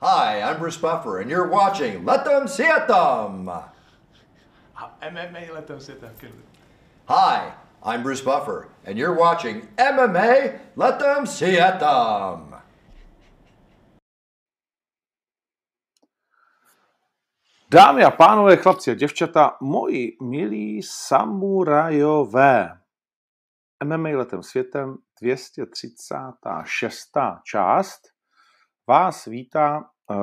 Hi, I'm Bruce Buffer, and you're watching Let Them See It Them. MMA Let Them See It Them. Hi, I'm Bruce Buffer, and you're watching MMA Let Them See It Them. Dámy a pánové, chlapci a děvčata, moji milí samurajové, MMA letem světem 236. část vás vítá uh,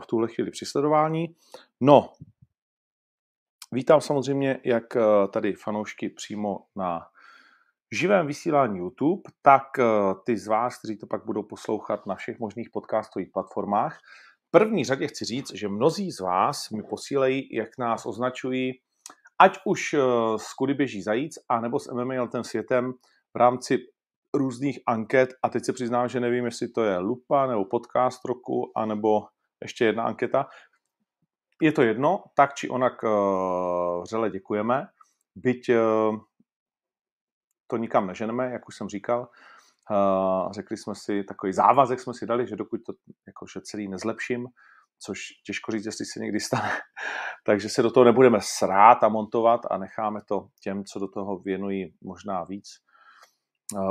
v tuhle chvíli při sledování. No, vítám samozřejmě jak uh, tady fanoušky přímo na živém vysílání YouTube, tak uh, ty z vás, kteří to pak budou poslouchat na všech možných podcastových platformách. V první řadě chci říct, že mnozí z vás mi posílejí, jak nás označují, ať už z Kudy běží zajíc, anebo s MMA letem světem v rámci různých anket a teď se přiznám, že nevím, jestli to je lupa nebo podcast roku, anebo ještě jedna anketa. Je to jedno, tak či onak uh, vřele děkujeme, byť uh, to nikam neženeme, jak už jsem říkal. Uh, řekli jsme si, takový závazek jsme si dali, že dokud to jakože celý nezlepším, což těžko říct, jestli se někdy stane, takže se do toho nebudeme srát a montovat a necháme to těm, co do toho věnují možná víc Eh,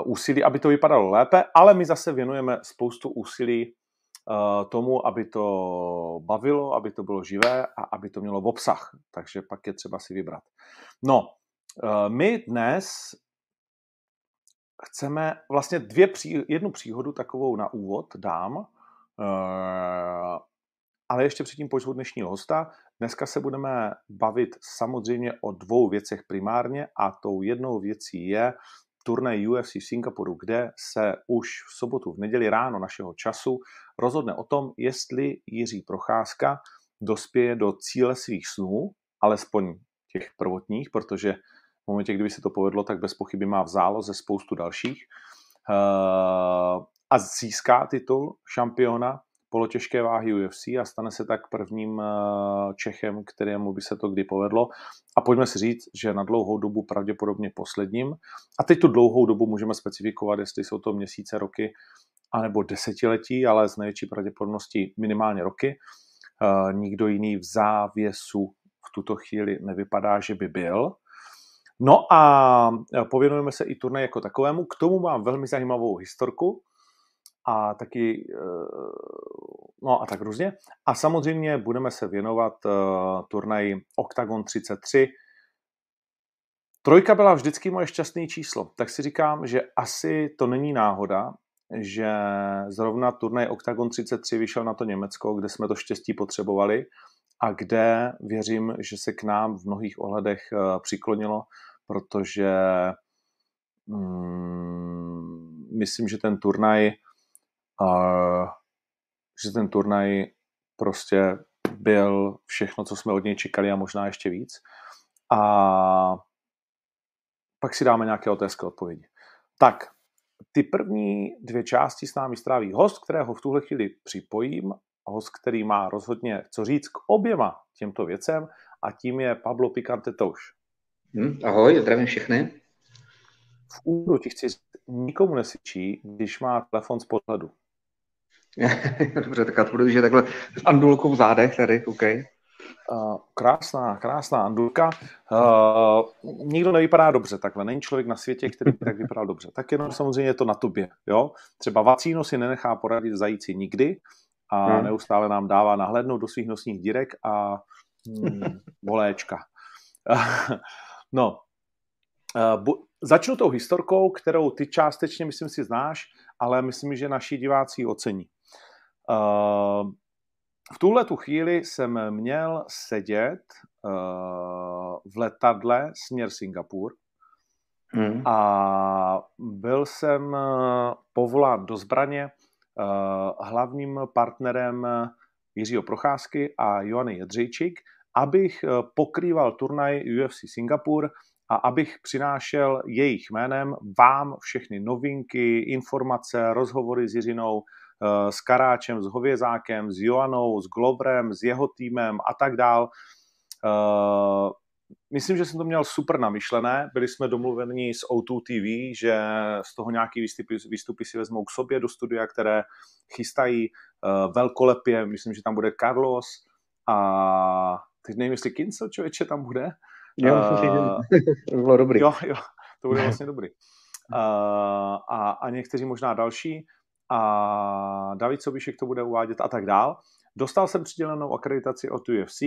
úsilí, aby to vypadalo lépe, ale my zase věnujeme spoustu úsilí eh, tomu, aby to bavilo, aby to bylo živé a aby to mělo v obsah. Takže pak je třeba si vybrat. No, eh, my dnes chceme vlastně dvě jednu příhodu takovou na úvod dám, ale ještě předtím pozvu dnešního hosta. Dneska se budeme bavit samozřejmě o dvou věcech primárně a tou jednou věcí je turnaj UFC v Singapuru, kde se už v sobotu, v neděli ráno našeho času rozhodne o tom, jestli Jiří Procházka dospěje do cíle svých snů, alespoň těch prvotních, protože v momentě, kdyby se to povedlo, tak bez pochyby má v záloze spoustu dalších eh, a získá titul šampiona polotěžké váhy UFC a stane se tak prvním eh, Čechem, kterému by se to kdy povedlo. A pojďme si říct, že na dlouhou dobu pravděpodobně posledním. A teď tu dlouhou dobu můžeme specifikovat, jestli jsou to měsíce, roky, anebo desetiletí, ale z největší pravděpodobností minimálně roky. Eh, nikdo jiný v závěsu v tuto chvíli nevypadá, že by byl. No a eh, pověnujeme se i turnaj jako takovému. K tomu mám velmi zajímavou historku a taky, eh, no a tak různě. A samozřejmě budeme se věnovat eh, turnaji Octagon 33. Trojka byla vždycky moje šťastné číslo, tak si říkám, že asi to není náhoda, že zrovna turnaj Octagon 33 vyšel na to Německo, kde jsme to štěstí potřebovali a kde věřím, že se k nám v mnohých ohledech eh, přiklonilo, protože hmm, myslím, že ten turnaj a že ten turnaj prostě byl všechno, co jsme od něj čekali a možná ještě víc. A pak si dáme nějaké otázky odpovědi. Tak, ty první dvě části s námi stráví host, kterého v tuhle chvíli připojím, host, který má rozhodně co říct k oběma těmto věcem a tím je Pablo Picante Touš. Hmm, ahoj, zdravím všechny. V úvodu ti chci nikomu nesvědčí, když má telefon z podhledu. Dobře, tak já to budu že takhle s andulkou v zádech tady, OK. Uh, krásná, krásná andulka. Uh, nikdo nevypadá dobře takhle. Není člověk na světě, který by tak vypadal dobře. Tak jenom samozřejmě je to na tobě. Jo? Třeba vacíno si nenechá poradit zajíci nikdy a hmm. neustále nám dává nahlédnout do svých nosních dírek a hmm, voléčka. no, uh, bu- začnu tou historkou, kterou ty částečně, myslím si, znáš, ale myslím, že naši diváci ocení. Uh, v tuhle tu chvíli jsem měl sedět uh, v letadle směr Singapur hmm. a byl jsem uh, povolán do zbraně hlavním partnerem Jiřího Procházky a Joany Jedřejčík, abych pokrýval turnaj UFC Singapur a abych přinášel jejich jménem vám všechny novinky, informace, rozhovory s Jiřinou, Eh, s Karáčem, s Hovězákem, s Joanou, s Globrem, s jeho týmem a tak dál. Eh, myslím, že jsem to měl super namyšlené. Byli jsme domluveni s O2 TV, že z toho nějaký výstupy, výstupy si vezmou k sobě do studia, které chystají uh, velkolepě. Myslím, že tam bude Carlos a teď nevím, jestli Kincel člověče tam bude. Jo, že to bylo dobrý. Jo, jo, to bude vlastně dobrý. Uh, a, a někteří možná další. A David Sobišek to bude uvádět a tak dál. Dostal jsem přidělenou akreditaci od UFC,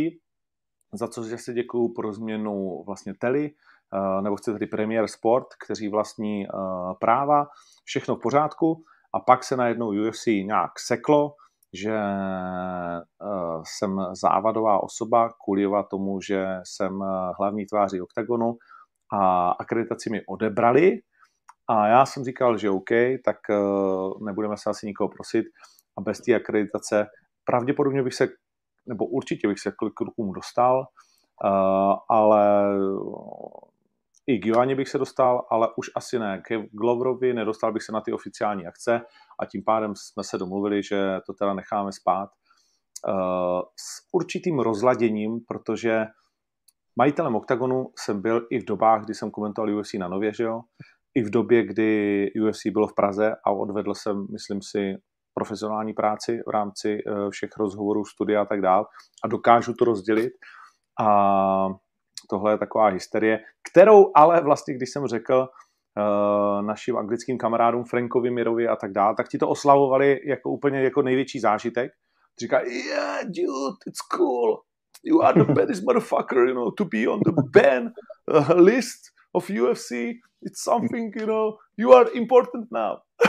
za co se děkuju pro změnu vlastně Tele, uh, nebo chci tady Premier Sport, kteří vlastní uh, práva, všechno v pořádku. A pak se najednou UFC nějak seklo, že uh, jsem závadová osoba kvůli tomu, že jsem hlavní tváří OKTAGONu a akreditaci mi odebrali a já jsem říkal, že OK, tak uh, nebudeme se asi nikoho prosit a bez té akreditace pravděpodobně bych se, nebo určitě bych se k klukům dostal, uh, ale i k Joaně bych se dostal, ale už asi ne. Ke Gloverovi nedostal bych se na ty oficiální akce a tím pádem jsme se domluvili, že to teda necháme spát uh, s určitým rozladěním, protože majitelem OKTAGONu jsem byl i v dobách, kdy jsem komentoval UFC na Nově, že jo? I v době, kdy UFC bylo v Praze a odvedl jsem, myslím si, profesionální práci v rámci eh, všech rozhovorů, studia a tak dál a dokážu to rozdělit a tohle je taková hysterie, kterou ale vlastně, když jsem řekl uh, našim anglickým kamarádům Frankovi Mirovi a tak dále, tak ti to oslavovali jako úplně jako největší zážitek. Říká, yeah, dude, it's cool. You are the baddest motherfucker, you know, to be on the ban uh, list of UFC it's something, you know, you are important now.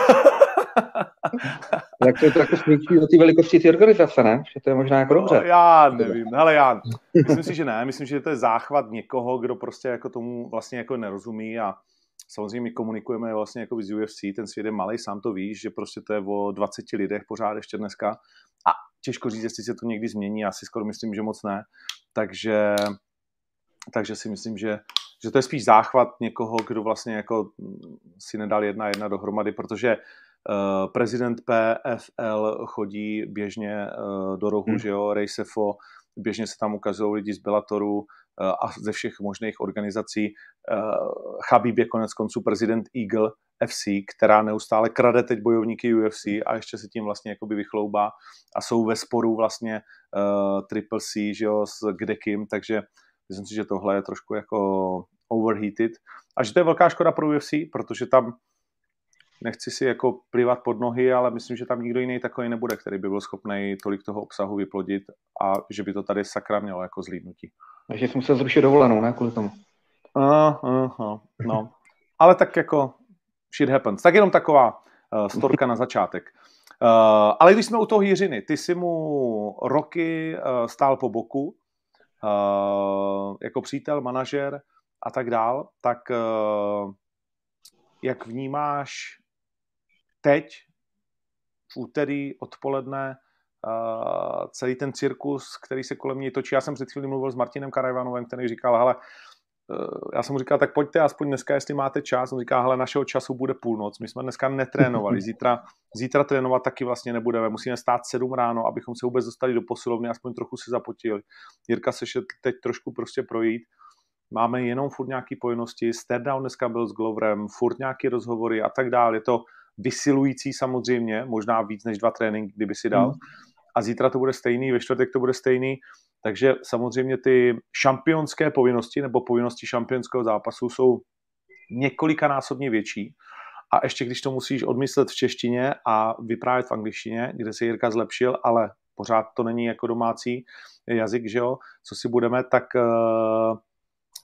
tak to je to jako svědčí o té velikosti té organizace, ne? Že to je možná jako dobře. No, já nevím, ale já myslím si, že ne. Myslím, že to je záchvat někoho, kdo prostě jako tomu vlastně jako nerozumí a samozřejmě my komunikujeme vlastně jako z UFC, ten svět je malý, sám to víš, že prostě to je o 20 lidech pořád ještě dneska a těžko říct, jestli se to někdy změní, já si skoro myslím, že moc ne. Takže, takže si myslím, že že to je spíš záchvat někoho, kdo vlastně jako si nedal jedna jedna dohromady, protože uh, prezident PFL chodí běžně uh, do rohu, hmm. že jo, Rejsefo, běžně se tam ukazují lidi z Bellatoru uh, a ze všech možných organizací. Uh, Chabib je konec konců prezident Eagle FC, která neustále krade teď bojovníky UFC a ještě se tím vlastně jakoby vychloubá a jsou ve sporu vlastně uh, Triple C, že jo, s kdekým, takže Myslím si, že tohle je trošku jako overheated a že to je velká škoda pro UFC, protože tam nechci si jako plivat pod nohy, ale myslím, že tam nikdo jiný takový nebude, který by byl schopný tolik toho obsahu vyplodit a že by to tady sakra mělo jako zlídnutí. Takže jsem musel zrušit dovolenou, ne, kvůli tomu. Uh, uh, uh, no. Ale tak jako shit happens. Tak jenom taková uh, storka na začátek. Uh, ale když jsme u toho Jiřiny, ty jsi mu roky uh, stál po boku, jako přítel, manažer a tak dál, tak uh, jak vnímáš teď v úterý odpoledne uh, celý ten cirkus, který se kolem něj točí. Já jsem před chvílí mluvil s Martinem Karajvanovem, který říkal, hele, Eh, já jsem mu říkal, tak pojďte aspoň dneska, jestli máte čas. On říká, hele, našeho času bude půlnoc, my jsme dneska netrénovali, zítra, zítra trénovat taky vlastně nebudeme, musíme stát sedm ráno, abychom se vůbec dostali do posilovny, aspoň trochu se zapotili. Jirka se šel teď trošku prostě projít, máme jenom furt nějaký povinnosti, Sterdown dneska byl s Gloverem, furt nějaký rozhovory a tak dále, je to vysilující samozřejmě, možná víc než dva tréninky, kdyby si dal. Mm. A zítra to bude stejný, ve čtvrtek to bude stejný takže samozřejmě ty šampionské povinnosti nebo povinnosti šampionského zápasu jsou několikanásobně větší. A ještě když to musíš odmyslet v češtině a vyprávět v angličtině, kde se Jirka zlepšil, ale pořád to není jako domácí jazyk, že jo, co si budeme, tak, eh,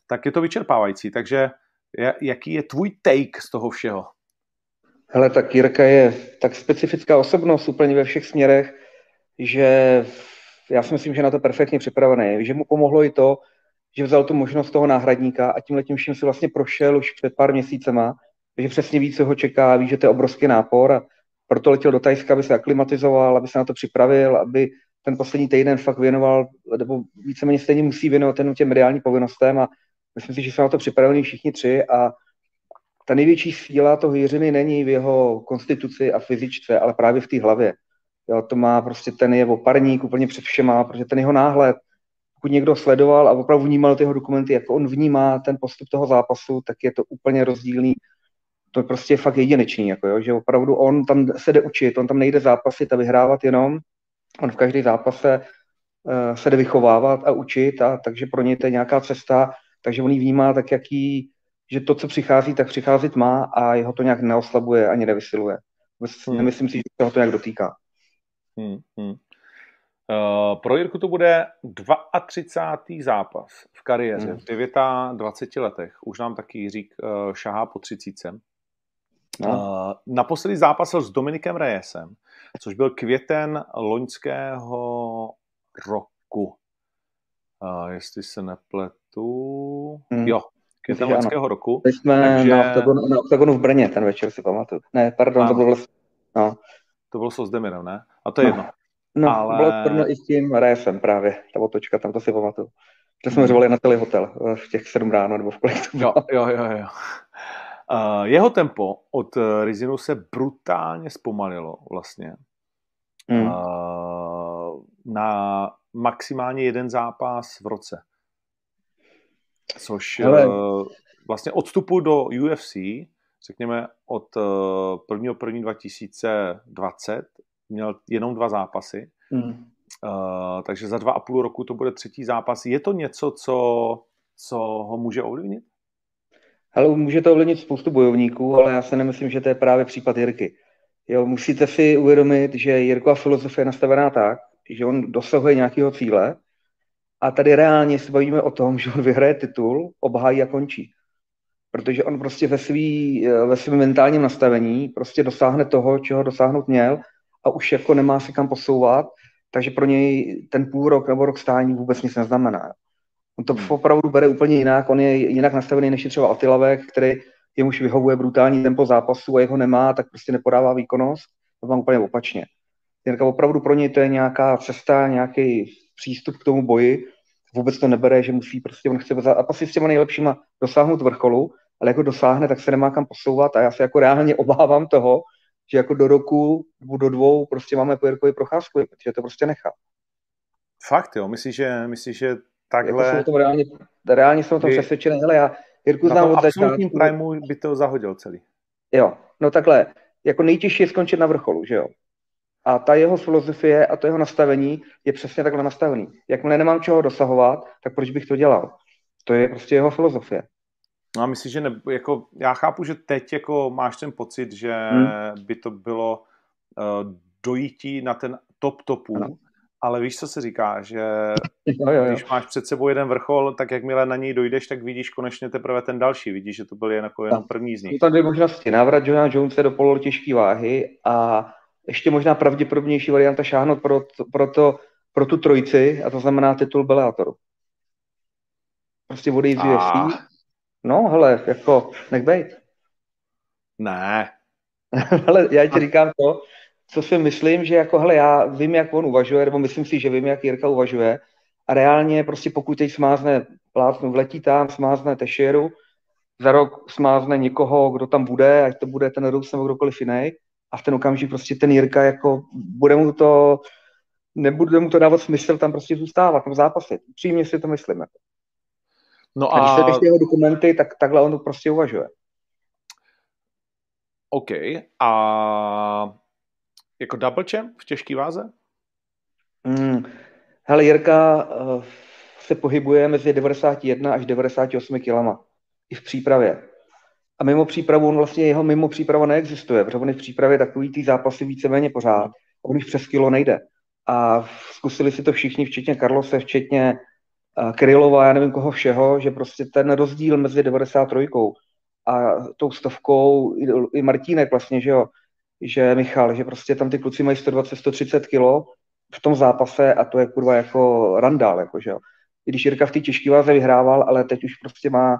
tak je to vyčerpávající. Takže jaký je tvůj take z toho všeho? Hele, tak Jirka je tak specifická osobnost úplně ve všech směrech, že já si myslím, že na to perfektně připravený. Že mu pomohlo i to, že vzal tu možnost toho náhradníka a tím letím vším si vlastně prošel už před pár měsícema, že přesně ví, co ho čeká, ví, že to je obrovský nápor a proto letěl do Tajska, aby se aklimatizoval, aby se na to připravil, aby ten poslední týden fakt věnoval, nebo víceméně stejně musí věnovat ten těm mediálním povinnostem a myslím si, že jsou na to připraveni všichni tři a ta největší síla toho Jiřiny není v jeho konstituci a fyzičce, ale právě v té hlavě. Jo, to má prostě ten je oparník úplně před všema, protože ten jeho náhled pokud někdo sledoval a opravdu vnímal ty jeho dokumenty, jak on vnímá ten postup toho zápasu, tak je to úplně rozdílný. To je prostě fakt jedinečný, jako jo, že opravdu on tam se jde učit, on tam nejde zápasit a vyhrávat jenom, on v každé zápase uh, se jde vychovávat a učit, a takže pro něj to je nějaká cesta, takže on ji vnímá tak, jaký, že to, co přichází, tak přicházet má a jeho to nějak neoslabuje ani nevysiluje. Hmm. Nemyslím si, že se ho to nějak dotýká. Hmm, hmm. Uh, pro Jirku to bude 32. zápas v kariéře, hmm. v 29 letech. Už nám taky Jiřík uh, šahá po 30. No. Uh, naposledy zápasil s Dominikem Reyesem, což byl květen loňského roku. Uh, jestli se nepletu... Hmm. Jo, květen loňského roku. Teď jsme takže... na, oktagonu, na oktagonu v Brně ten večer, si pamatuju. Ne, pardon, ano. to bylo... No. To bylo s Ozdemirem, ne? A to je no. jedno. No, ale... bylo to i s tím RSM právě, ta otočka, tam to si pamatuju. To jsme řvali na celý hotel v těch sedm ráno, nebo v kolik to bylo. Jo, jo, jo. jo. Uh, jeho tempo od uh, Rizinu se brutálně zpomalilo vlastně. Hmm. Uh, na maximálně jeden zápas v roce. Což Hele. uh, vlastně odstupu do UFC, řekněme od uh, 1.1.2020, 2020, měl jenom dva zápasy. Hmm. Uh, takže za dva a půl roku to bude třetí zápas. Je to něco, co, co ho může ovlivnit? Ale může to ovlivnit spoustu bojovníků, ale já se nemyslím, že to je právě případ Jirky. Jo, musíte si uvědomit, že Jirkova filozofie je nastavená tak, že on dosahuje nějakého cíle a tady reálně se bavíme o tom, že on vyhraje titul, obhájí a končí. Protože on prostě ve, svý, ve svém mentálním nastavení prostě dosáhne toho, čeho dosáhnout měl a už jako nemá se kam posouvat, takže pro něj ten půl rok nebo rok stání vůbec nic neznamená. On to hmm. opravdu bere úplně jinak, on je jinak nastavený než je třeba Atilavek, který jemuž vyhovuje brutální tempo zápasu a jeho nemá, tak prostě nepodává výkonnost, to mám úplně opačně. Jirka opravdu pro něj to je nějaká cesta, nějaký přístup k tomu boji, vůbec to nebere, že musí prostě, on chce zápasy s těma nejlepšíma dosáhnout vrcholu, ale jako dosáhne, tak se nemá kam posouvat a já se jako reálně obávám toho, že jako do roku nebo do dvou prostě máme po Jirkovi procházku, protože to prostě nechá. Fakt jo, myslíš, že, myslíš, že takhle... Jako jsem o tom reálně, reálně jsem o tom přesvědčený, hele já Jirku znám od začátku. by to zahodil celý. Jo, no takhle, jako nejtěžší je skončit na vrcholu, že jo. A ta jeho filozofie a to jeho nastavení je přesně takhle nastavený. Jakmile nemám čeho dosahovat, tak proč bych to dělal? To je prostě jeho filozofie. No a myslím, že ne, jako, já chápu, že teď jako máš ten pocit, že hmm. by to bylo uh, dojítí na ten top topu, ano. ale víš, co se říká, že jo, jo, jo. když máš před sebou jeden vrchol, tak jakmile na něj dojdeš, tak vidíš konečně teprve ten další. Vidíš, že to byl jen jako jen první z nich. Jsou tam dvě možnosti. Návrat Johna Jonese do polotěžké váhy a ještě možná pravděpodobnější varianta šáhnout pro, to, pro, to, pro tu trojici, a to znamená titul Bellatoru. Prostě odejít z UFC, No, hele, jako, nech bejt. Ne. ale já ti říkám to, co si myslím, že jako, hele, já vím, jak on uvažuje, nebo myslím si, že vím, jak Jirka uvažuje a reálně prostě pokud teď smázne plácnu, vletí tam, smázne Tešieru, za rok smázne někoho, kdo tam bude, ať to bude ten Rus nebo kdokoliv jiný, a v ten okamžik prostě ten Jirka jako bude mu to, nebude mu to dávat smysl tam prostě zůstávat, tam zápasit. Přímě si to myslím. Jako. No a... a když se jeho dokumenty, tak takhle on to prostě uvažuje. OK. A jako double champ v těžké váze? Hmm. Hele, Jirka uh, se pohybuje mezi 91 až 98 kilama. I v přípravě. A mimo přípravu, on vlastně jeho mimo příprava neexistuje, protože on je v přípravě takový ty zápasy víceméně pořád. On už přes kilo nejde. A zkusili si to všichni, včetně Karlose, včetně Krylova, já nevím koho všeho, že prostě ten rozdíl mezi 93 a tou stovkou, i Martínek vlastně, že jo, že Michal, že prostě tam ty kluci mají 120-130 kilo v tom zápase a to je kurva jako randál, jako, že jo. I když Jirka v té těžké váze vyhrával, ale teď už prostě má,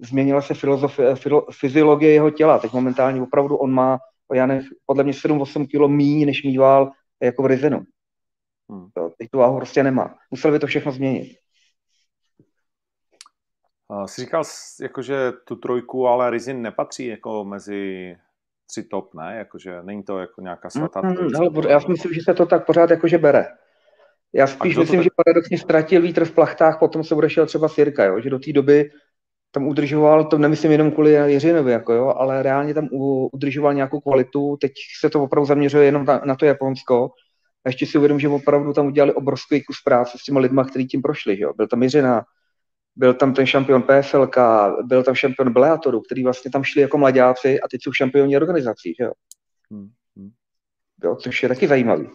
změnila se filozofie, filo, fyziologie jeho těla. Teď momentálně opravdu on má, já nevím, podle mě 7-8 kilo míň, než mýval jako v Rizenu. Hmm. teď tu váhu prostě nemá. Musel by to všechno změnit. Uh, jsi říkal, jakože tu trojku, ale Rizin nepatří jako mezi tři top, ne? Jakože není to jako nějaká svatá mm, ale já si myslím, že se to tak pořád jakože bere. Já spíš myslím, tak... že paradoxně ztratil vítr v plachtách, potom se odešel třeba Sirka, jo? že do té doby tam udržoval, to nemyslím jenom kvůli Jiřinovi, jako jo, ale reálně tam udržoval nějakou kvalitu, teď se to opravdu zaměřuje jenom na, na to Japonsko, a ještě si uvědomím, že opravdu tam udělali obrovský kus práce s těma lidma, kteří tím prošli. Že jo? Byl tam Jiřina, byl tam ten šampion PFLK, byl tam šampion Bleatoru, který vlastně tam šli jako mladáci a teď jsou šampioni organizací. Že jo? Hmm. hmm. Jo, což je taky zajímavý.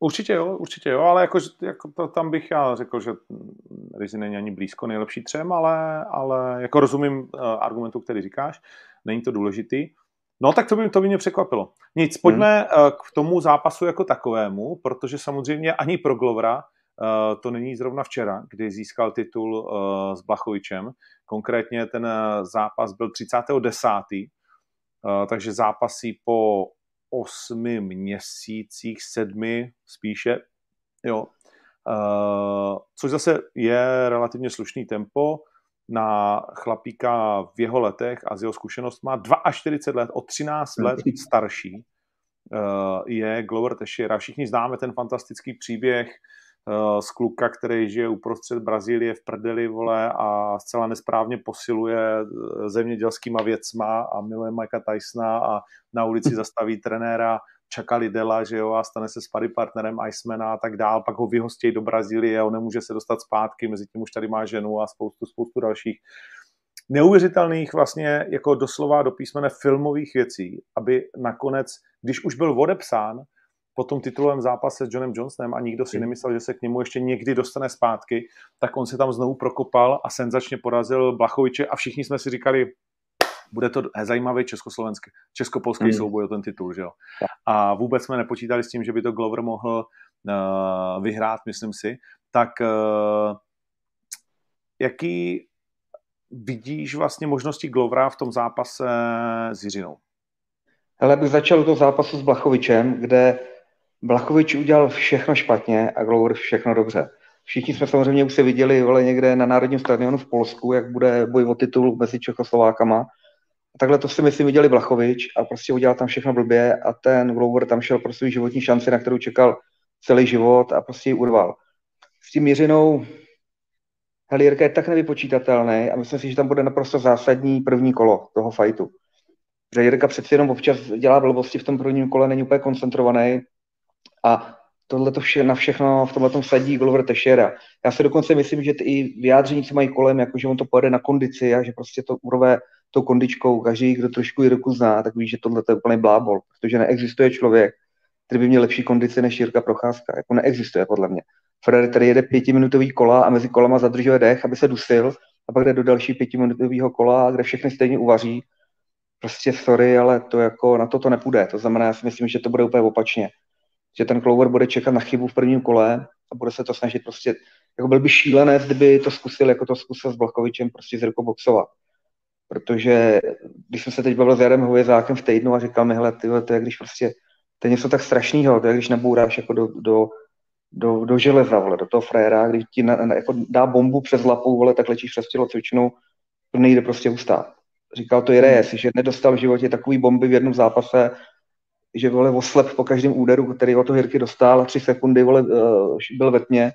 Určitě jo, určitě jo, ale jako, jako to, tam bych já řekl, že Rizy není ani blízko nejlepší třem, ale, ale jako rozumím uh, argumentu, který říkáš, není to důležitý. No tak to by, to by mě překvapilo. Nic, pojďme hmm. k tomu zápasu jako takovému, protože samozřejmě ani pro Glovera uh, to není zrovna včera, kdy získal titul uh, s Blachovičem. Konkrétně ten zápas byl 30.10., takže zápasy po osmi měsících, sedmi spíše, jo. což zase je relativně slušný tempo na chlapíka v jeho letech a z jeho zkušenost má 42 let, o 13 let starší eh, je Glover Teixeira. Všichni známe ten fantastický příběh z kluka, který žije uprostřed Brazílie v prdeli, vole, a zcela nesprávně posiluje eh, zemědělskýma věcma a miluje Mikea Tysona a na ulici zastaví trenéra čakali Dela, že jo, a stane se sparry partnerem Icemana a tak dál, pak ho vyhostějí do Brazílie, on nemůže se dostat zpátky, mezi tím už tady má ženu a spoustu, spoustu dalších neuvěřitelných vlastně jako doslova do písmene filmových věcí, aby nakonec, když už byl odepsán po tom titulovém zápase s Johnem Johnsonem a nikdo si hmm. nemyslel, že se k němu ještě někdy dostane zpátky, tak on se tam znovu prokopal a senzačně porazil Blachoviče a všichni jsme si říkali, bude to zajímavý československý, českopolský hmm. souboj o ten titul, že jo. A vůbec jsme nepočítali s tím, že by to Glover mohl uh, vyhrát, myslím si. Tak uh, jaký vidíš vlastně možnosti Glovera v tom zápase s Jiřinou? Hele, bych začal do zápasu s Blachovičem, kde Blachovič udělal všechno špatně a Glover všechno dobře. Všichni jsme samozřejmě už se viděli vole, někde na Národním stadionu v Polsku, jak bude boj o titul mezi Čechoslovákama a takhle to si myslím viděli Blachovič a prostě udělal tam všechno blbě a ten Glover tam šel pro svůj životní šanci, na kterou čekal celý život a prostě ji urval. S tím Jiřinou Helírka je tak nevypočítatelný a myslím si, že tam bude naprosto zásadní první kolo toho fajtu. Že Jirka přeci jenom občas dělá blbosti v tom prvním kole, není úplně koncentrovaný a tohle to vše, na všechno v tomhle sadí Glover Teixeira. Já si dokonce myslím, že i vyjádření, co mají kolem, jako že on to pojede na kondici a že prostě to urve tou kondičkou, každý, kdo trošku Jirku zná, tak ví, že tohle je úplný blábol, protože neexistuje člověk, který by měl lepší kondici než Jirka Procházka. Jako neexistuje, podle mě. Ferrari tady jede pětiminutový kola a mezi kolama zadržuje dech, aby se dusil, a pak jde do další pětiminutového kola, kde všechny stejně uvaří. Prostě sorry, ale to jako na to to nepůjde. To znamená, já si myslím, že to bude úplně opačně. Že ten Clover bude čekat na chybu v prvním kole a bude se to snažit prostě, jako byl by šílenec, kdyby to zkusil, jako to zkusil s Blachovičem, prostě z rukou boxovat protože když jsem se teď bavil s Jarem Hovězákem v týdnu a říkal mi, hele, tyhle, to je když prostě, to je něco tak strašného, to je když nabouráš jako do, do, do, do železa, vole, do toho fréra, když ti na, na, jako dá bombu přes lapu, vole, tak letíš přes tělocvičnou, to nejde prostě ustát. Říkal to Jere, že nedostal v životě takový bomby v jednom zápase, že vole oslep po každém úderu, který o to Jirky dostal a tři sekundy vole, uh, byl ve tmě.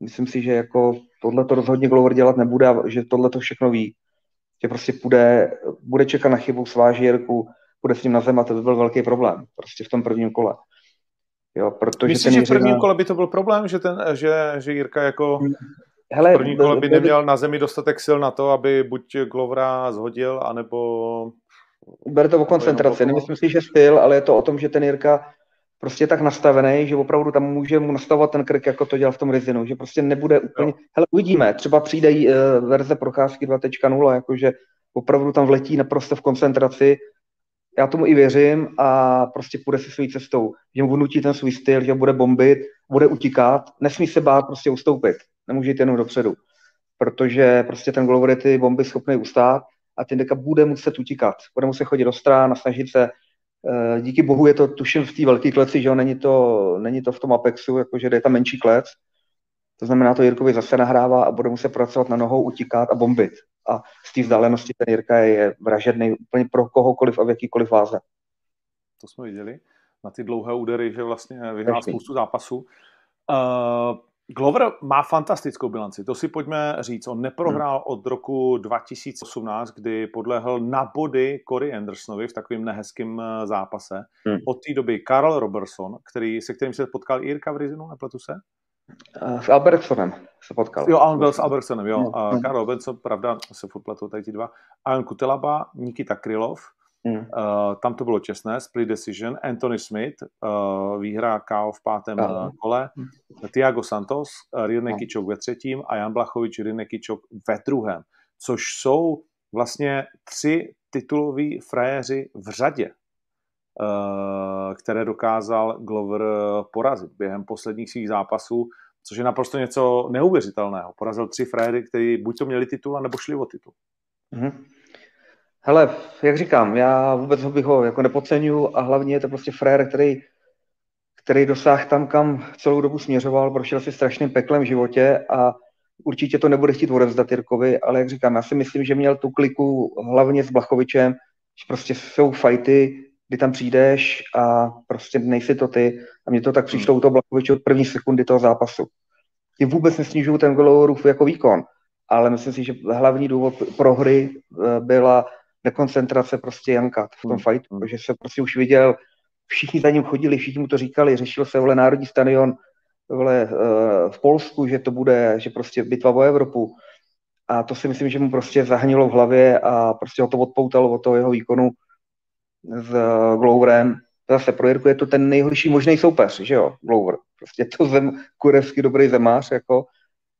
Myslím si, že jako tohle to rozhodně Glover dělat nebude a že tohle to všechno ví že prostě půjde, bude čekat na chybu, sváží Jirku, bude s ním na zem a to by byl velký problém prostě v tom prvním kole. Jo, protože Myslíš, že v prvním kole by to byl problém, že, ten, že, že Jirka jako Hele, v prvním kole by neměl na zemi dostatek sil na to, aby buď Glovra zhodil, anebo... Bere to o koncentraci. Nemyslím si, že styl, ale je to o tom, že ten Jirka prostě tak nastavený, že opravdu tam může mu nastavovat ten krk, jako to dělal v tom Rizinu, že prostě nebude úplně, jo. hele, uvidíme, třeba přijde uh, verze procházky 2.0, jakože opravdu tam vletí naprosto v koncentraci, já tomu i věřím a prostě půjde si svou cestou, že mu vnutí ten svůj styl, že bude bombit, bude utíkat, nesmí se bát prostě ustoupit, nemůže jít jenom dopředu, protože prostě ten Glover je ty bomby schopný ustát a ten deka bude muset utíkat, bude muset chodit do strán a snažit se Eh, díky bohu je to tuším v té velké kleci, že jo, není to, není to v tom Apexu, jakože je tam menší klec. To znamená, to Jirkovi zase nahrává a bude muset pracovat na nohou, utíkat a bombit. A z té vzdálenosti ten Jirka je vražedný úplně pro kohokoliv a v jakýkoliv váze. To jsme viděli na ty dlouhé údery, že vlastně vyhrál spoustu zápasů. Uh, Glover má fantastickou bilanci, to si pojďme říct. On neprohrál hmm. od roku 2018, kdy podlehl na body Cory Andersonovi v takovém nehezkém eh, zápase. Hmm. Od té doby Karl Robertson, který, se kterým se potkal Jirka v Rizinu, nepletu se? Uh, s Albertsonem se potkal. Jo, on byl s Albertsonem, jo. Hmm. Uh, Karl Robertson, pravda, se furt pletou tady ti dva. Ion Kutelaba, Nikita Krylov, Hmm. Uh, tam to bylo čestné, split decision. Anthony Smith, uh, výhra KO v pátém uh, kole. Hmm. Tiago Santos, uh, Rirne uh. Kičok ve třetím a Jan Blachovič, Rirne Kičok ve druhém. Což jsou vlastně tři tituloví frajeři v řadě, uh, které dokázal Glover porazit během posledních svých zápasů, což je naprosto něco neuvěřitelného. Porazil tři frajery, kteří buď to měli titul, nebo šli o titul. Hmm. Hele, jak říkám, já vůbec ho bych ho jako nepodceňuju a hlavně je to prostě frér, který, který dosáhl tam, kam celou dobu směřoval, prošel si strašným peklem v životě a určitě to nebude chtít odevzdat Jirkovi, ale jak říkám, já si myslím, že měl tu kliku hlavně s Blachovičem, že prostě jsou fajty, kdy tam přijdeš a prostě nejsi to ty. A mně to tak přišlo u toho Blachoviče od první sekundy toho zápasu. Tím vůbec nesnižuju ten Golorův jako výkon, ale myslím si, že hlavní důvod prohry eh, byla nekoncentrace prostě Janka v tom hmm. fightu, hmm. protože se prostě už viděl, všichni za ním chodili, všichni mu to říkali, řešil se vole Národní stadion vole, uh, v Polsku, že to bude, že prostě bitva o Evropu. A to si myslím, že mu prostě zahnilo v hlavě a prostě ho to odpoutalo od toho jeho výkonu s uh, Gloverem. Zase pro Jirku je to ten nejhorší možný soupeř, že jo, Glover. Prostě to zem, kurevský dobrý zemář, jako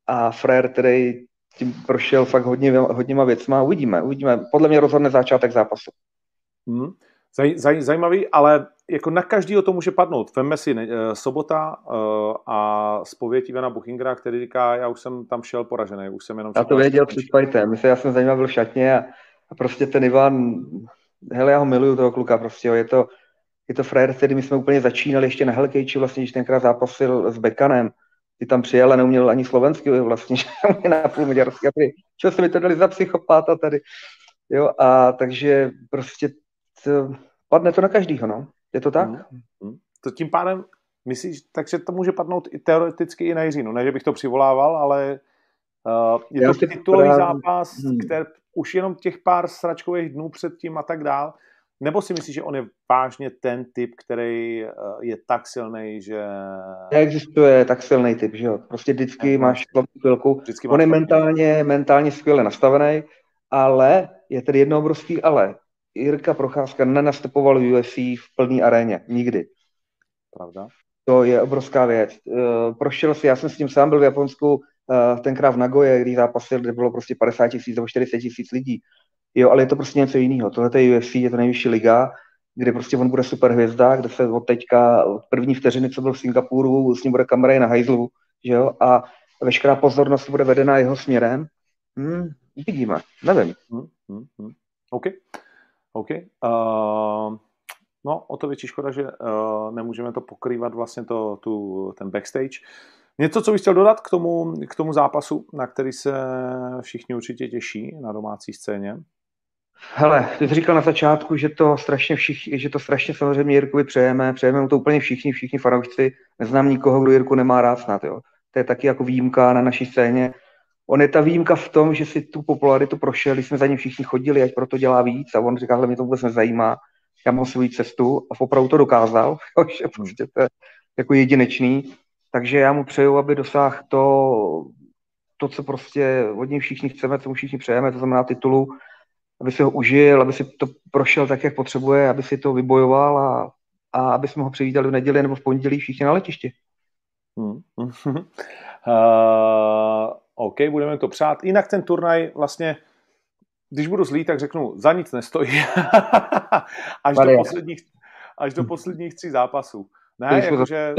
a Frér, který tím prošel fakt hodně, hodněma věcma. Uvidíme, uvidíme. Podle mě rozhodne začátek zápasu. Hmm. Zaj, zaj, zajímavý, ale jako na každýho to může padnout. Vemme si ne, eh, sobota uh, a spověď Ivana Buchingera, který říká, já už jsem tam šel poražený, už jsem jenom... Já to věděl před fightem, myslím, já jsem zajímavý byl v šatně a, a, prostě ten Ivan, hele, já ho miluju toho kluka, prostě, jo, je to, je to frajer, který my jsme úplně začínali ještě na Hellcage, vlastně, když tenkrát zápasil s Bekanem, ty tam přijel a neuměl ani slovensky vlastně, že na půl maďarsky. Co se mi to dali za psychopáta tady. Jo, a takže prostě to, padne to na každýho, no. Je to tak? Hmm. To tím pádem myslíš, takže to může padnout i teoreticky i na Jiřinu. Ne, že bych to přivolával, ale uh, je Já to titulový právě... zápas, hmm. který už jenom těch pár sračkových dnů předtím a tak dál, nebo si myslíš, že on je vážně ten typ, který eh, je tak silný, že... Neexistuje tak silný typ, že jo. Prostě vždycky máš chvilku. Vždycky on je mentálně, mentálně skvěle nastavený, ale je tady jedno obrovský ale. Jirka Procházka nenastupoval v UFC v plné aréně. Nikdy. Pravda. To je obrovská věc. Eh, prošel si, já jsem s tím sám byl v Japonsku, eh, tenkrát v Nagoje, když zápasil, kde bylo prostě 50 tisíc nebo 40 tisíc lidí. Jo, ale je to prostě něco jiného. Tohle je UFC, je to nejvyšší liga, kde prostě on bude super hvězda, kde se od teďka, od první vteřiny, co byl v Singapuru, s ním bude kamera na hajzlu, jo, a veškerá pozornost bude vedena jeho směrem. Hmm, vidíme, nevím. Hmm, hmm, hmm. OK. OK. Uh, no, o to větší škoda, že uh, nemůžeme to pokrývat vlastně to, tu, ten backstage. Něco, co bych chtěl dodat k tomu, k tomu zápasu, na který se všichni určitě těší na domácí scéně? Hele, ty jsi říkal na začátku, že to strašně všichni, že to strašně samozřejmě Jirkovi přejeme, přejeme mu to úplně všichni, všichni fanoušci. Neznám nikoho, kdo Jirku nemá rád snad, jo. To je taky jako výjimka na naší scéně. On je ta výjimka v tom, že si tu popularitu prošel, když jsme za ním všichni chodili, ať proto dělá víc a on říká, že mě to vůbec nezajímá, já mám svou cestu a opravdu to dokázal, že prostě to je jako jedinečný. Takže já mu přeju, aby dosáhl to, to, co prostě od něj všichni chceme, co mu všichni přejeme, to znamená titulu, aby si ho užil, aby si to prošel tak, jak potřebuje, aby si to vybojoval a, a aby jsme ho přivítali v neděli nebo v pondělí všichni na letišti. Hmm. uh, OK, budeme to přát. Jinak ten turnaj vlastně, když budu zlý, tak řeknu, za nic nestojí. až, do posledních, až do posledních tří zápasů. Ne, jakože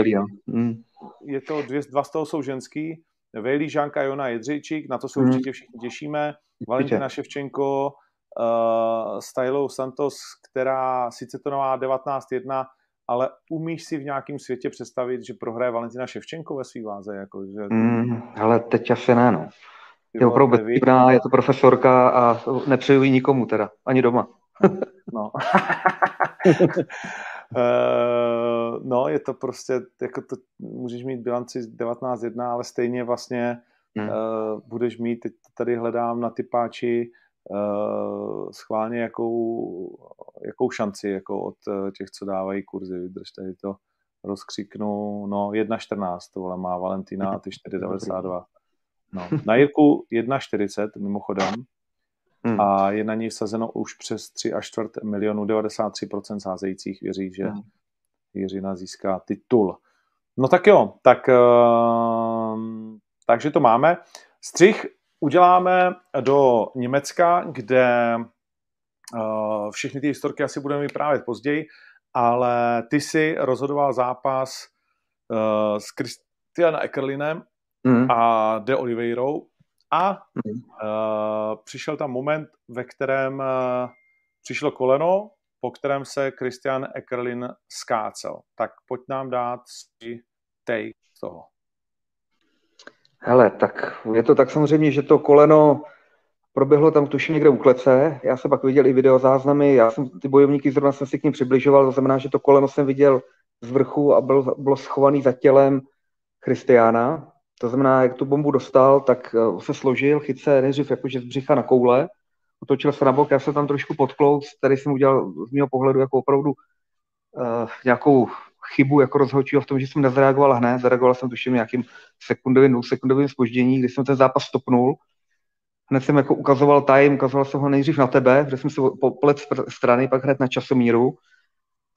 hmm. je to dvě, dva z toho jsou ženský, Vejlí, Žánka, Jona, Jedřejčík, na to se hmm. určitě všichni těšíme. Valentina Ševčenko, uh, Stylou Santos, která sice to má 19-1, ale umíš si v nějakém světě představit, že prohraje Valentina Ševčenko ve svý váze? Jako, že... mm, ale teď asi ne, no. Je opravdu bezpečná, je to profesorka a nepřeju ji nikomu teda, ani doma. no. Uh, no, je to prostě, jako to, můžeš mít bilanci 19-1, ale stejně vlastně hmm. uh, budeš mít, teď tady hledám na typáči uh, schválně jakou, jakou šanci jako od těch, co dávají kurzy. Vydrž tady to rozkřiknu, no 1.14 tohle má Valentina a ty 4.92. No. Na Jirku 1.40 mimochodem hmm. a je na něj sazeno už přes 3 až 4 milionů, 93% sázejících věří, že hmm. Jiřina získá titul. No tak jo, tak uh, takže to máme. Střih uděláme do Německa, kde uh, všechny ty historky asi budeme vyprávět později, ale ty si rozhodoval zápas uh, s Christiana Eckerlinem mm. a De Oliveirou a mm. uh, přišel tam moment, ve kterém uh, přišlo koleno, po kterém se Christian Eckerlin skácel. Tak pojď nám dát si take z toho. Hele, tak je to tak samozřejmě, že to koleno proběhlo tam tuším někde u klece. Já jsem pak viděl i videozáznamy, já jsem ty bojovníky zrovna jsem si k ním přibližoval, to znamená, že to koleno jsem viděl z vrchu a bylo, bylo schovaný za tělem Christiana. To znamená, jak tu bombu dostal, tak eh, se složil, chyt se nejdřív jakože z břicha na koule, otočil se na bok, já jsem tam trošku podklous, tady jsem udělal z mého pohledu jako opravdu uh, nějakou chybu jako rozhodčího v tom, že jsem nezareagoval hned, zareagoval jsem tuším nějakým sekundovým, sekundovým spoždění, kdy jsem ten zápas stopnul, hned jsem jako ukazoval time, ukazoval jsem ho nejdřív na tebe, protože jsem si poplet strany, pak hned na časomíru.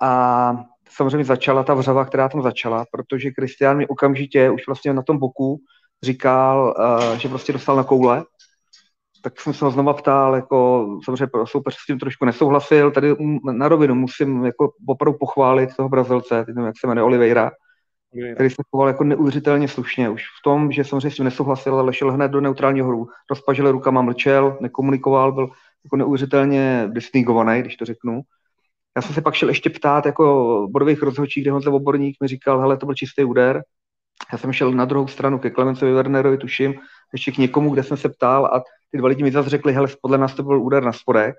A samozřejmě začala ta vřava, která tam začala, protože Kristián mi okamžitě už vlastně na tom boku říkal, uh, že prostě dostal na koule, tak jsem se ho znova ptal, jako samozřejmě soupeř s tím trošku nesouhlasil, tady na rovinu musím jako opravdu pochválit toho Brazilce, nevím, jak se jmenuje, Oliveira, který se choval jako neuvěřitelně slušně. Už v tom, že samozřejmě s tím nesouhlasil, ale šel hned do neutrálního hru, rozpažil rukama, mlčel, nekomunikoval, byl jako neuvěřitelně distingovaný, když to řeknu. Já jsem se pak šel ještě ptát jako bodových rozhodčí, kde Honza Oborník mi říkal, hele, to byl čistý úder. Já jsem šel na druhou stranu ke Klemencovi Wernerovi, tuším, ještě k někomu, kde jsem se ptal a ty dva lidi mi zase řekli, hele, podle nás to byl úder na spodek.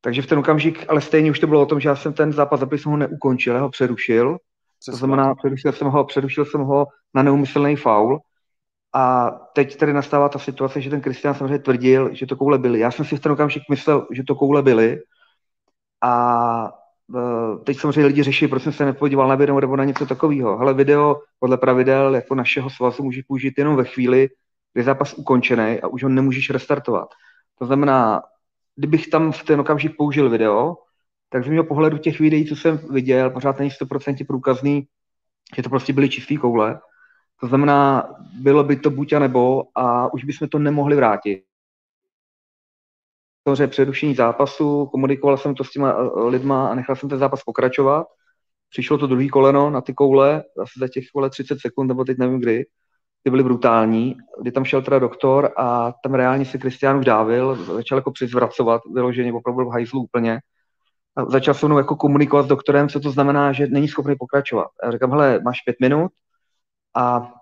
Takže v ten okamžik, ale stejně už to bylo o tom, že já jsem ten zápas, aby jsem ho neukončil, já ho přerušil. Přesně. To znamená, přerušil jsem ho, přerušil jsem ho na neumyslný faul. A teď tady nastává ta situace, že ten Kristián samozřejmě tvrdil, že to koule byly. Já jsem si v ten okamžik myslel, že to koule byly. A e, teď samozřejmě lidi řeší, proč jsem se nepodíval na video nebo na něco takového. Ale video podle pravidel jako našeho svazu může použít jenom ve chvíli, je zápas ukončený a už ho nemůžeš restartovat. To znamená, kdybych tam v ten okamžik použil video, tak z mého pohledu těch videí, co jsem viděl, pořád není 100% průkazný, že to prostě byly čistý koule. To znamená, bylo by to buď a nebo a už bychom to nemohli vrátit. Samozřejmě přerušení zápasu, komunikoval jsem to s těma eh, lidma a nechal jsem ten zápas pokračovat. Přišlo to druhý koleno na ty koule, zase za těch koule 30 sekund, nebo teď nevím kdy. Ty byly brutální, kdy tam šel teda doktor a tam reálně se Kristián vdávil, začal jako přizvracovat, vyloženě opravdu v hajzlu úplně a začal se mnou jako komunikovat s doktorem, co to znamená, že není schopný pokračovat. A já říkám, hele, máš pět minut a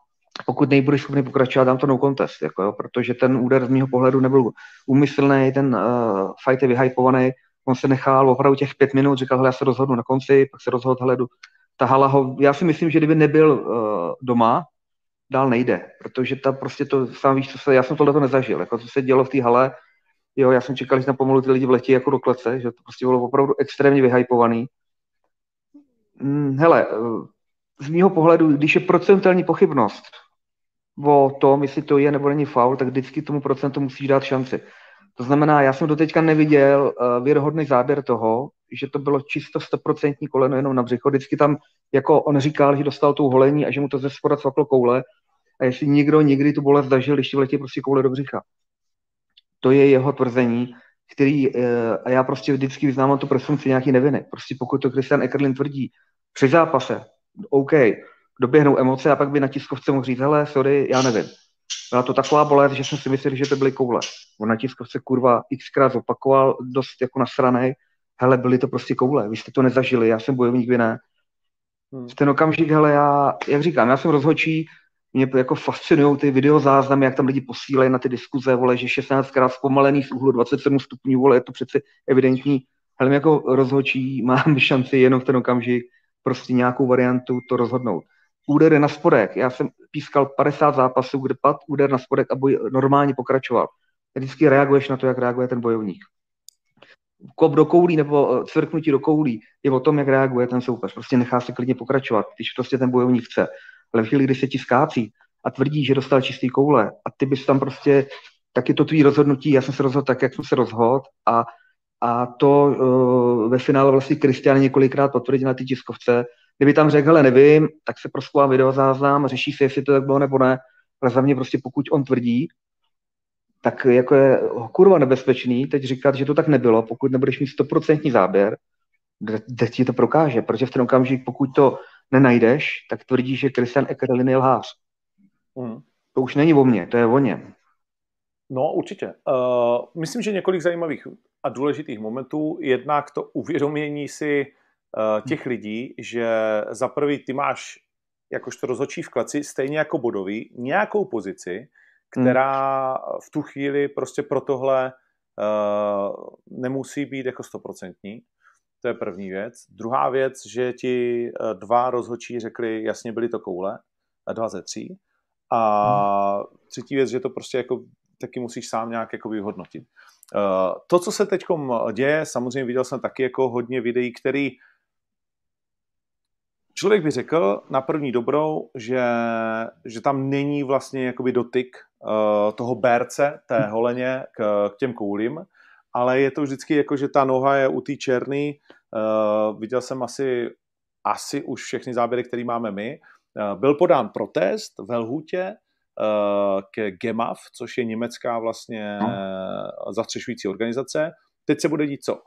pokud nejbudeš schopný pokračovat, dám to no contest, jako jo, protože ten úder z mého pohledu nebyl umyslný, ten uh, fight je vyhypovaný, on se nechal opravdu těch pět minut, říkal, hele, já se rozhodnu na konci, pak se rozhodl, hele, jdu. Tahala ho, já si myslím, že kdyby nebyl uh, doma, dál nejde, protože ta prostě to, sám víš, co se, já jsem tohle to nezažil, jako co se dělo v té hale, Jo, já jsem čekal, že tam pomalu ty lidi vletí jako do klece, že to prostě bylo opravdu extrémně vyhypovaný. Hmm, hele, z mého pohledu, když je procentuální pochybnost o tom, jestli to je nebo není faul, tak vždycky tomu procentu musíš dát šanci. To znamená, já jsem doteďka neviděl uh, věrohodný záběr toho, že to bylo čisto 100% koleno jenom na břicho. Vždycky tam, jako on říkal, že dostal tu holení a že mu to ze spoda cvaklo koule. A jestli někdo někdy tu bolest zažil, když vletí prostě koule do břicha. To je jeho tvrzení, který, eh, a já prostě vždycky vyznávám tu presumpci nějaký neviny. Prostě pokud to Christian Eckerlin tvrdí při zápase, OK, doběhnou emoce a pak by na tiskovce mohl říct, hele, sorry, já nevím. Byla to taková bolest, že jsem si myslel, že to byly koule. On na tiskovce kurva xkrát zopakoval, dost jako nasranej, hele, byly to prostě koule, vy jste to nezažili, já jsem bojovník, vy ne. Hmm. V ten okamžik, hele, já, jak říkám, já jsem rozhodčí, mě jako fascinují ty videozáznamy, jak tam lidi posílají na ty diskuze, vole, že 16krát zpomalený z úhlu 27 stupňů, vole, je to přece evidentní hele, jako rozhodčí mám šanci jenom v ten okamžik prostě nějakou variantu to rozhodnout. Údery na spodek. Já jsem pískal 50 zápasů, kde pad úder na spodek a boj normálně pokračoval. Vždycky reaguješ na to, jak reaguje ten bojovník. Kop do koulí nebo eh, cvrknutí do koulí je o tom, jak reaguje ten soupeř. Prostě nechá se klidně pokračovat, když prostě ten bojovník chce. Ale v chvíli, kdy se ti skácí a tvrdí, že dostal čistý koule a ty bys tam prostě, tak je to tvý rozhodnutí, já jsem se rozhodl tak, jak jsem se rozhodl a, a to uh, ve finále vlastně Kristián několikrát potvrdil na té tiskovce. Kdyby tam řekl, hele, nevím, tak se prostě videozáznam, řeší se, jestli to tak bylo nebo ne, ale za mě prostě pokud on tvrdí, tak jako je kurva nebezpečný teď říkat, že to tak nebylo, pokud nebudeš mít stoprocentní záběr, kde, ti to prokáže, protože v ten okamžik, pokud to nenajdeš, tak tvrdíš, že Christian Ekerlin je lhář. Mm. To už není o mně, to je o něm. No, určitě. Uh, myslím, že několik zajímavých a důležitých momentů. Jednak to uvědomění si těch lidí, že za prvý ty máš jakožto rozhodčí v kleci, stejně jako bodový, nějakou pozici, která hmm. v tu chvíli prostě pro tohle uh, nemusí být jako stoprocentní. To je první věc. Druhá věc, že ti uh, dva rozhodčí řekli, jasně byly to koule, dva ze tří. A hmm. třetí věc, že to prostě jako taky musíš sám nějak jako vyhodnotit. Uh, to, co se teď děje, samozřejmě viděl jsem taky jako hodně videí, který člověk by řekl na první dobrou, že, že tam není vlastně jakoby dotyk uh, toho berce, té hm. holeně k, k těm koulím, ale je to vždycky jako, že ta noha je u té černý. Uh, viděl jsem asi, asi už všechny záběry, které máme my. Uh, byl podán protest ve lhůtě uh, ke GEMAF, což je německá vlastně no. zastřešující organizace. Teď se bude dít co?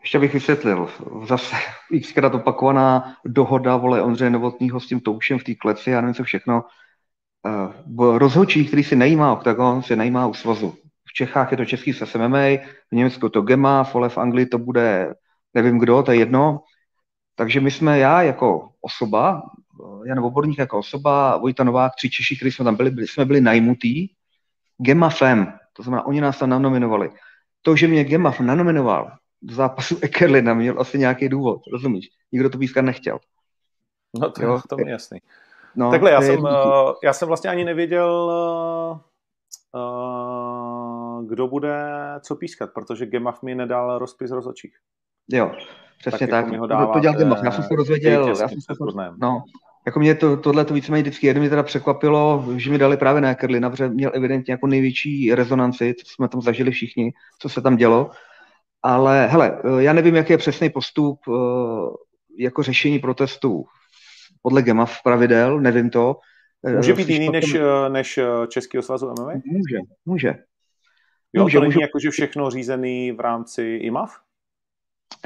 Ještě bych vysvětlil, zase xkrát opakovaná dohoda vole Ondřeje Novotního s tím toušem v té kleci, já nevím co všechno. Uh, rozhodčí, který si najímá OKTAGON, si najímá u svazu. V Čechách je to český se MMA, v Německu to GEMA, vole v Anglii to bude nevím kdo, to je jedno. Takže my jsme, já jako osoba, Jan Oborník jako osoba, Vojta Novák, tři Češi, kteří jsme tam byli, byli jsme byli najmutí, Gema FEM, to znamená, oni nás tam nanominovali. To, že mě Gema nanominoval, do zápasu Ekerlina měl asi nějaký důvod, rozumíš? Nikdo to pískat nechtěl. No to, jo? to mi jasný. No, Takhle, já jsem, uh, já jsem vlastně ani nevěděl, uh, kdo bude co pískat, protože Gemaf mi nedal rozpis rozhodčích. Jo, přesně tak. tak. Jako to, to dělal Gemaf, já jsem se dozvěděl. Já jsem se, no, jako mě to, tohle to víceméně vždycky jedno mě teda překvapilo, že mi dali právě na Ekerlina, protože měl evidentně jako největší rezonanci, co jsme tam zažili všichni, co se tam dělo. Ale hele, eh, já nevím, jaký je přesný postup eh, jako řešení protestů podle GEMAF pravidel, nevím to. Eh, může být jiný než, než Český svazu MMA? Může, může. Jo, může, to není může... jako, že všechno řízený v rámci IMAF?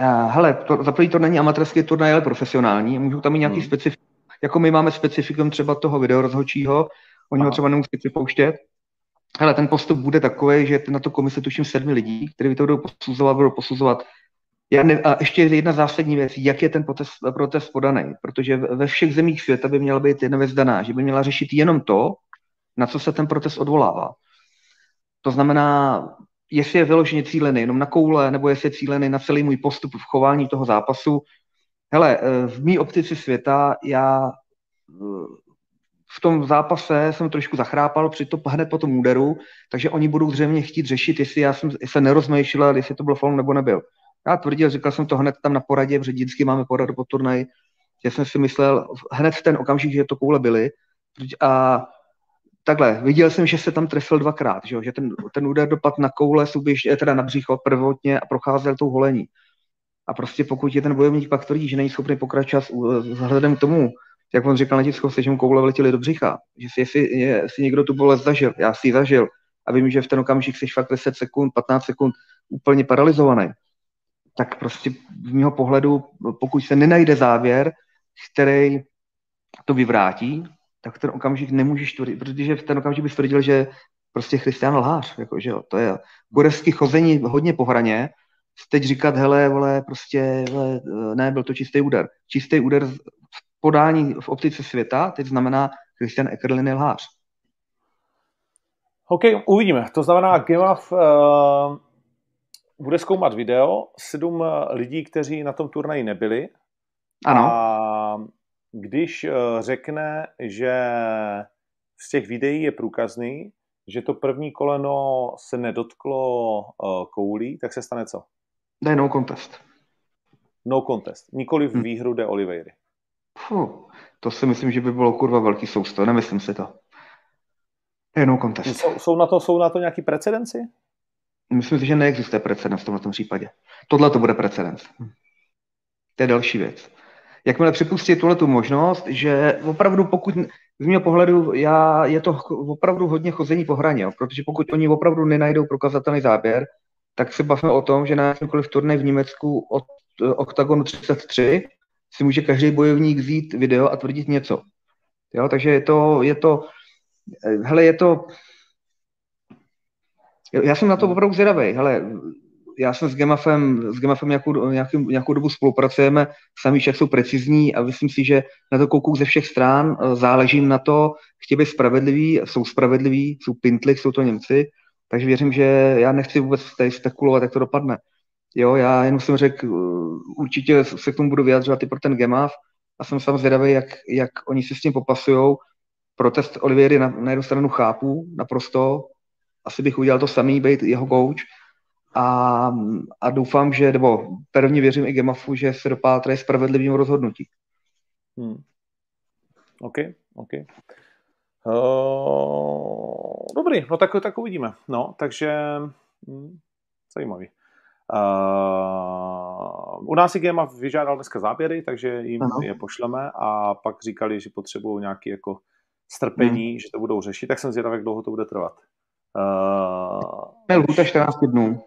Uh, hele, to, za první to není amatérský turnaj, ale profesionální. Můžou tam mít nějaký hmm. specifik, jako my máme specifikum třeba toho videorozhodčího, oni Aha. ho třeba nemusí připouštět, ale ten postup bude takový, že na to komise tuším sedmi lidí, kteří to budou posuzovat, budou posuzovat. Já ne, a ještě jedna zásadní věc, jak je ten protest, protest podaný, protože ve všech zemích světa by měla být jedna věc daná, že by měla řešit jenom to, na co se ten protest odvolává. To znamená, jestli je vyloženě cílený jenom na koule, nebo jestli je cílený na celý můj postup v chování toho zápasu. Hele, eh, v mý optici světa já eh, v tom zápase jsem trošku zachrápal při to hned po tom úderu, takže oni budou zřejmě chtít řešit, jestli já jsem se nerozmýšlel, jestli to byl faul nebo nebyl. Já tvrdil, říkal jsem to hned tam na poradě, protože vždycky máme poradu po turnaji, že jsem si myslel hned v ten okamžik, že to koule byly. A takhle, viděl jsem, že se tam trefil dvakrát, že, že ten, ten úder dopad na koule, souběžně, teda na břicho prvotně a procházel tou holení. A prostě pokud je ten bojovník pak tvrdí, že není schopný pokračovat vzhledem k tomu, jak on říkal na tiskovce, že mu koule vletěly do břicha, že si, jestli, jestli někdo tu bolest zažil, já si ji zažil a vím, že v ten okamžik jsi fakt 10 sekund, 15 sekund úplně paralizovaný, tak prostě v mého pohledu, pokud se nenajde závěr, který to vyvrátí, tak ten okamžik nemůžeš tvrdit, protože v ten okamžik bys tvrdil, že prostě Christian lhář, jako, že jo, to je gorevský chození hodně po hraně, teď říkat, hele, vole, prostě, vole, ne, byl to čistý úder. Čistý úder podání v optice světa, teď znamená Christian Eckerlin je lhář. OK, uvidíme. To znamená, Gemaf uh, bude zkoumat video, sedm lidí, kteří na tom turnaji nebyli. Ano. A když řekne, že z těch videí je průkazný, že to první koleno se nedotklo koulí, tak se stane co? Ne, no contest. No contest. Nikoli v hm. výhru de Oliveiry. Fuh, to si myslím, že by bylo kurva velký sousto, nemyslím si to. Je no contest. Jsou, jsou, na to, jsou na to nějaký precedenci? Myslím si, že neexistuje precedens v tomto případě. Tohle to bude precedens. To je další věc. Jakmile připustí tuhle tu možnost, že opravdu pokud z mého pohledu já, je to opravdu hodně chození po hraně, protože pokud oni opravdu nenajdou prokazatelný záběr, tak se bavíme o tom, že na jakýmkoliv turnej v Německu od eh, OKTAGONu 33 si může každý bojovník vzít video a tvrdit něco. Jo, takže je to, je to, hele, je to, já jsem na to opravdu zvědavý. Hele, já jsem s Gemafem, s Gemafem nějakou, nějakou, nějakou dobu spolupracujeme, sami však jsou precizní a myslím si, že na to kouků ze všech stran, eh, záleží na to, chtějí být spravedliví, jsou spravedliví, jsou pintli, jsou to Němci, takže věřím, že já nechci vůbec tady spekulovat, jak to dopadne. Jo, já jenom jsem řekl, uh, určitě se k tomu budu vyjadřovat i pro ten Gemaf a jsem sám zvědavý, jak, jak oni se s tím popasují. Protest Oliviery na, na jednu stranu chápu naprosto, asi bych udělal to samý, být jeho coach a, a doufám, že, nebo pevně věřím i Gemafu, že se dopátrají spravedlivým rozhodnutí. Hmm. OK, OK. Uh, dobrý, no tak, tak uvidíme. No, takže hm, zajímavý. Uh, u nás i GEMA vyžádal dneska záběry, takže jim ano. je pošleme a pak říkali, že potřebují nějaké jako strpení, hmm. že to budou řešit, tak jsem zvědavý, jak dlouho to bude trvat. Uh, lhůta 14 dnů.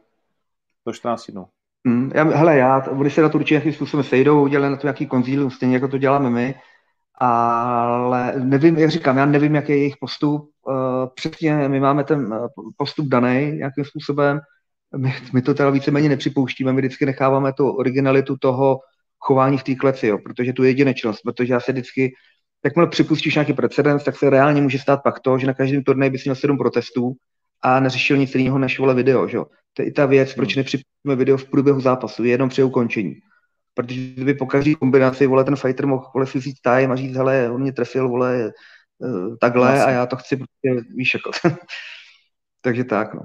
Do 14 dnů. Hmm, já, hele, já, oni se na to určitě nějakým způsobem sejdou, udělají na to nějaký konzílium, stejně jako to děláme my, ale nevím, jak říkám, já nevím, jaký je jejich postup. Uh, přesně my máme ten eh, postup daný nějakým způsobem, my, my to teda víceméně nepřipouštíme, my vždycky necháváme tu originalitu toho chování v té kleci, jo, protože tu jedinečnost, protože já se vždycky, jakmile připustíš nějaký precedens, tak se reálně může stát pak to, že na každém turnaji bys měl sedm protestů a neřešil nic jiného než vole video, že? To je i ta věc, proč hmm. nepřipustíme video v průběhu zápasu, jenom při ukončení. Protože kdyby po každé kombinaci, vole, ten fighter mohl vole, si vzít time a říct, hele, on mě trefil, vole, eh, takhle a já to chci, prostě, víš, jako. Takže tak, no.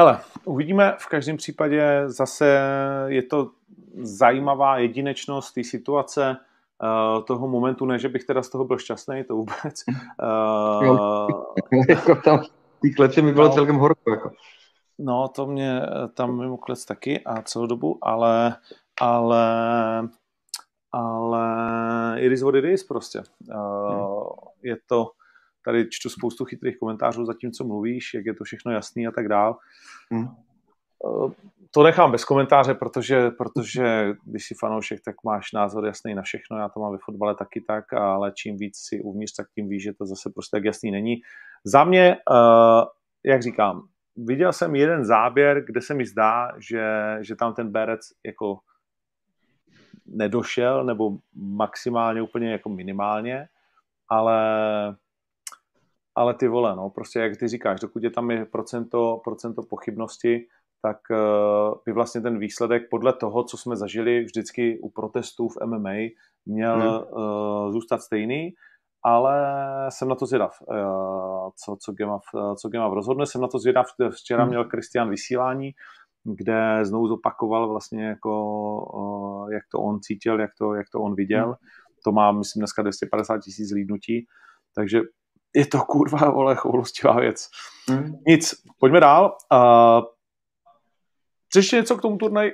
Hele, uvidíme. V každém případě zase je to zajímavá jedinečnost té situace, uh, toho momentu, ne, že bych teda z toho byl šťastný, to vůbec. Uh, jako tam v kleci mi bylo no, celkem horko. Jako. No, to mě tam mimo klec taky a celou dobu, ale, ale, ale it is what it is prostě. Uh, hmm. Je to, tady čtu spoustu chytrých komentářů za tím, co mluvíš, jak je to všechno jasný a tak dál. Hmm. To nechám bez komentáře, protože, protože když jsi fanoušek, tak máš názor jasný na všechno. Já to mám ve fotbale taky tak, ale čím víc si uvnitř, tak tím víš, že to zase prostě tak jasný není. Za mě, jak říkám, viděl jsem jeden záběr, kde se mi zdá, že, že tam ten Berec jako nedošel, nebo maximálně úplně jako minimálně, ale ale ty vole, no, prostě jak ty říkáš, dokud je tam je procento, procento pochybnosti, tak uh, by vlastně ten výsledek podle toho, co jsme zažili vždycky u protestů v MMA, měl hmm. uh, zůstat stejný, ale jsem na to zvědav, uh, co, co, Gemav, co Gemav rozhodne. Jsem na to zvědav, včera hmm. měl Kristian vysílání, kde znovu zopakoval vlastně jako, uh, jak to on cítil, jak to, jak to on viděl. Hmm. To má, myslím, dneska 250 tisíc lídnutí, takže je to kurva, vole, choulostivá věc. Hmm. Nic, pojďme dál. Uh, ještě něco k tomu turnaj?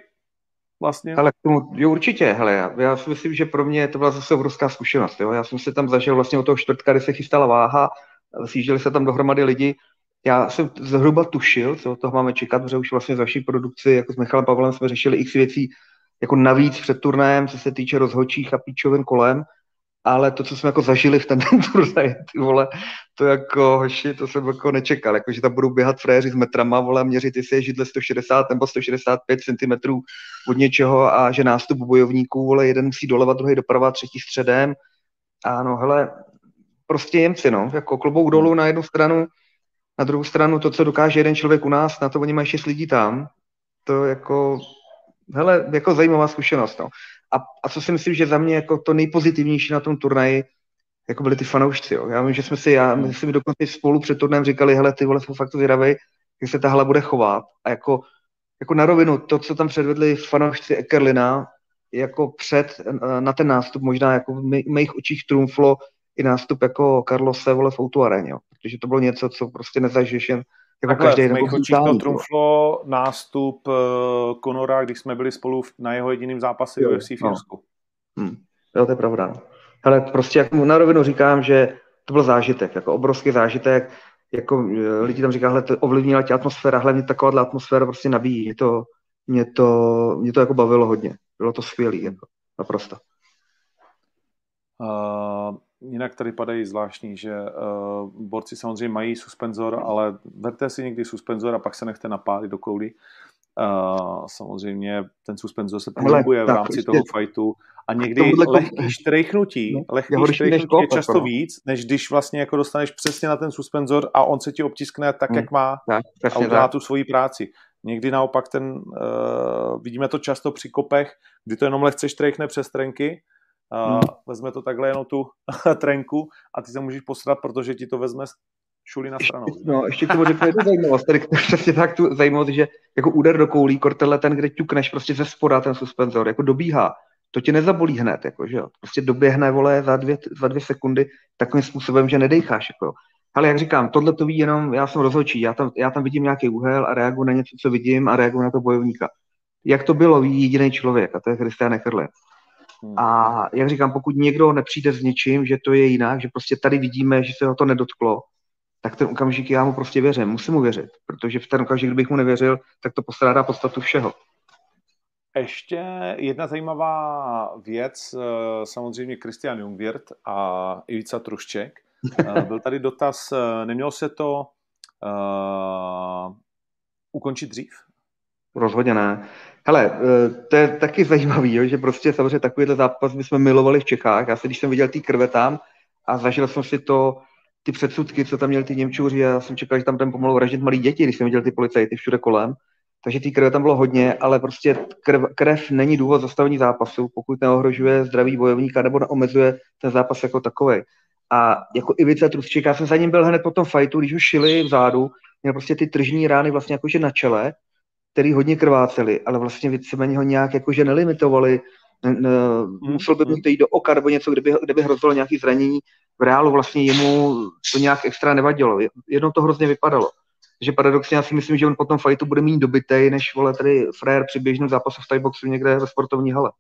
Vlastně. Ale k tomu, jo, určitě, hele, já, já si myslím, že pro mě to byla zase obrovská zkušenost, jo. Já jsem se tam zažil vlastně od toho čtvrtka, kdy se chystala váha, sjížděli se tam dohromady lidi, já jsem zhruba tušil, co toho máme čekat, protože už vlastně za vaší produkci, jako s Michalem Pavlem jsme řešili x věcí, jako navíc před turnajem, co se týče rozhodčích a píčovin kolem, ale to, co jsme jako zažili v ten, turnaj, ty vole, to jako, hoši, to jsem jako nečekal, jako, že tam budou běhat fréři s metrama, vole, měřit, jestli je židle 160 nebo 165 cm od něčeho a že nástup bojovníků, vole, jeden musí doleva, druhý doprava, třetí středem. A no, hele, prostě Němci, no, jako klobouk dolů na jednu stranu, na druhou stranu to, co dokáže jeden člověk u nás, na to oni mají šest lidí tam to jako, hele, jako zajímavá zkušenost. No. A, a co si myslím, že za mě jako to nejpozitivnější na tom turnaji, jako byli ty fanoušci. Jo. Já vím, že jsme si, já, my jsme dokonce spolu před turnajem říkali, hele, ty vole, jsou fakt zvědavej, jak se ta hala bude chovat. A jako, jako na rovinu, to, co tam předvedli fanoušci Ekerlina, jako před, na ten nástup, možná jako v mých očích trumflo i nástup jako Carlos vole v Outu aréně, jo. protože to bylo něco, co prostě nezažiješ jen jako Takhle, každý v mých očích to trumflo nástup uh, Conora, když jsme byli spolu na jeho jediným zápase jo, UFC v no. Hmm. Jo, to je pravda. Ale prostě jak na rovinu říkám, že to byl zážitek, jako obrovský zážitek, jako eh, lidi tam říkají, to ovlivnila tě atmosféra, hlavně taková atmosféra prostě nabíjí. Mě to, mě to, mě to jako bavilo hodně. Bylo to skvělé, jako, naprosto. Uh, jinak tady padají zvláštní, že uh, borci samozřejmě mají suspenzor, ale verte si někdy suspenzor a pak se nechte napálit do koulí. Uh, samozřejmě ten suspenzor se pohybuje v rámci toho fightu a někdy lehký štrejchnutí, no, lehký štrejchnutí je často no. víc, než když vlastně jako dostaneš přesně na ten suspenzor a on se ti obtiskne tak, hmm. jak má tak, a udělá tu svoji práci. Někdy naopak ten, uh, vidíme to často při kopech, kdy to jenom lehce štrejchne přes trenky, uh, hmm. vezme to takhle jenom tu trenku a ty se můžeš posrat, protože ti to vezme šuli na stranu. No, ještě k tomu řeknu jednu zajímavost, tady přesně tak tu zajímavost, že jako úder do koulí, kortele ten, kde ťukneš prostě ze spoda ten suspenzor, jako dobíhá, to tě nezabolí hned, jako, že jo. Prostě doběhne, vole, za dvě, za dvě sekundy takovým způsobem, že nedejcháš, jako ale jak říkám, tohle to ví jenom, já jsem rozhodčí, já tam, já tam vidím nějaký úhel a reaguji na něco, co vidím a reaguji na to bojovníka. Jak to bylo, ví jediný člověk a to je Christian Eckerle. Hmm. A jak říkám, pokud někdo nepřijde s něčím, že to je jinak, že prostě tady vidíme, že se ho to nedotklo, tak ten okamžik já mu prostě věřím, musím mu věřit, protože v ten okamžik, kdybych mu nevěřil, tak to postrádá podstatu všeho. Ještě jedna zajímavá věc, eh, samozřejmě Christian Jungwirth a Ivica Trušček. Eh, byl tady dotaz, eh, nemělo se to uh, ukončit dřív? Rozhodně ne. Hele, to je taky zajímavý, jo, že prostě samozřejmě takovýhle zápas bychom milovali v Čechách. Já se, když jsem viděl ty krve tam a zažil jsem si to, ty předsudky, co tam měli ty Němčůři, já jsem čekal, že tam ten pomalu vraždit malí děti, když jsem viděl ty policajty všude kolem. Takže ty krve tam bylo hodně, ale prostě krev, krev není důvod zastavení zápasu, pokud neohrožuje zdraví bojovníka nebo neomezuje ten zápas jako takový. A jako Ivica Trusčík, já jsem za ním byl hned po tom fajtu, když ho šili vzadu, měl prostě ty tržní rány vlastně jakože na čele, který hodně krvácely, ale vlastně víceméně ho nějak jakože nelimitovali, ne, ne, hmm, musel by mu jít do oka nebo něco, kdyby, kdyby hrozilo nějaké zranění. V reálu vlastně jemu to nějak extra nevadilo. Jedno to hrozně vypadalo. Takže paradoxně já si myslím, že on po tom fajtu bude mít dobitej, než vole tady frér při běžném zápasu v boxu někde ve sportovní hale.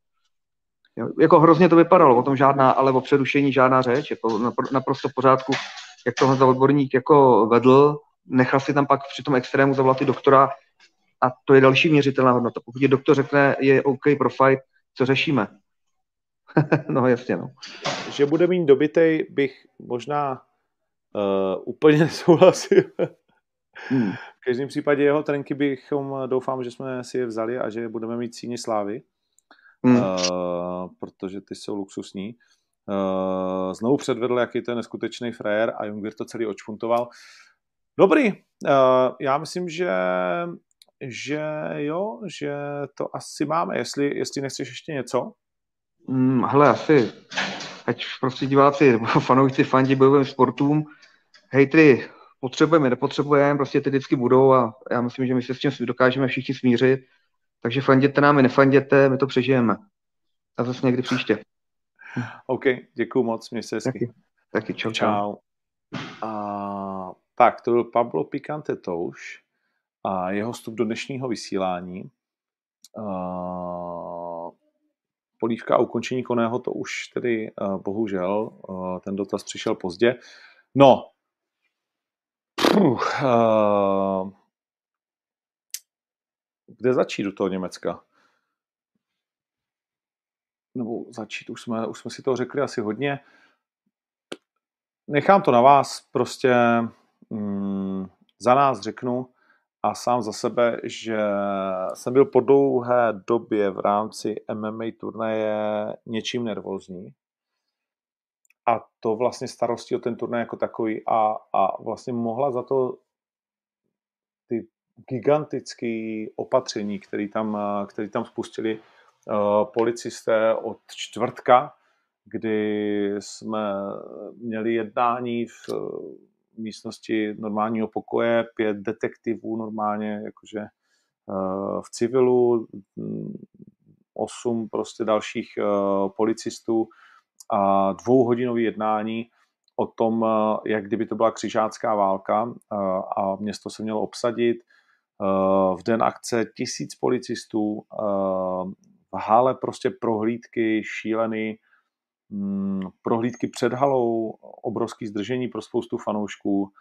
Jo, jako hrozně to vypadalo, o tom žádná, ale o přerušení žádná řeč, jako naprosto v pořádku, jak tohle za odborník jako vedl, nechal si tam pak při tom extrému zavolat i doktora a to je další měřitelná hodnota. Pokud je doktor řekne, je OK pro fight, co řešíme? no jasně, no. Že bude mít dobitej, bych možná uh, úplně nesouhlasil. hmm. V každém případě jeho trenky bychom, doufám, že jsme si je vzali a že budeme mít síně slávy hmm. uh, protože ty jsou luxusní. Uh, znovu předvedl, jaký to je neskutečný frajer a Jungwir to celý očfuntoval. Dobrý, uh, já myslím, že že jo, že to asi máme. Jestli, jestli nechceš ještě něco? Hmm, hele, asi, ať prostě diváci nebo fanoušci fandí bojovým sportům, hejtry potřebujeme, nepotřebujeme, prostě ty vždycky budou a já myslím, že my se s tím dokážeme všichni smířit takže fanděte nám, nefanděte, my to přežijeme. A zase někdy příště. OK, děkuji moc, mě se hezky. Taky, taky čau, čau. A, tak, to byl Pablo Picante Touš a jeho vstup do dnešního vysílání. Polívka a ukončení koného, to už tedy bohužel, ten dotaz přišel pozdě. No, Puh, uh, kde začít u toho Německa? Nebo začít, už jsme, už jsme si to řekli asi hodně. Nechám to na vás, prostě mm, za nás řeknu a sám za sebe, že jsem byl po dlouhé době v rámci MMA turnaje něčím nervózní. A to vlastně starostí o ten turnaj jako takový a, a vlastně mohla za to ty gigantický opatření, který tam, který tam spustili policisté od čtvrtka, kdy jsme měli jednání v místnosti normálního pokoje, pět detektivů normálně, jakože v civilu, osm prostě dalších policistů a dvouhodinový jednání o tom, eh, jak kdyby to byla křižácká válka eh, a město se mělo obsadit. Eh, v den akce tisíc policistů, v hále prostě prohlídky šílený, mm, prohlídky před halou, obrovský zdržení pro spoustu fanoušků,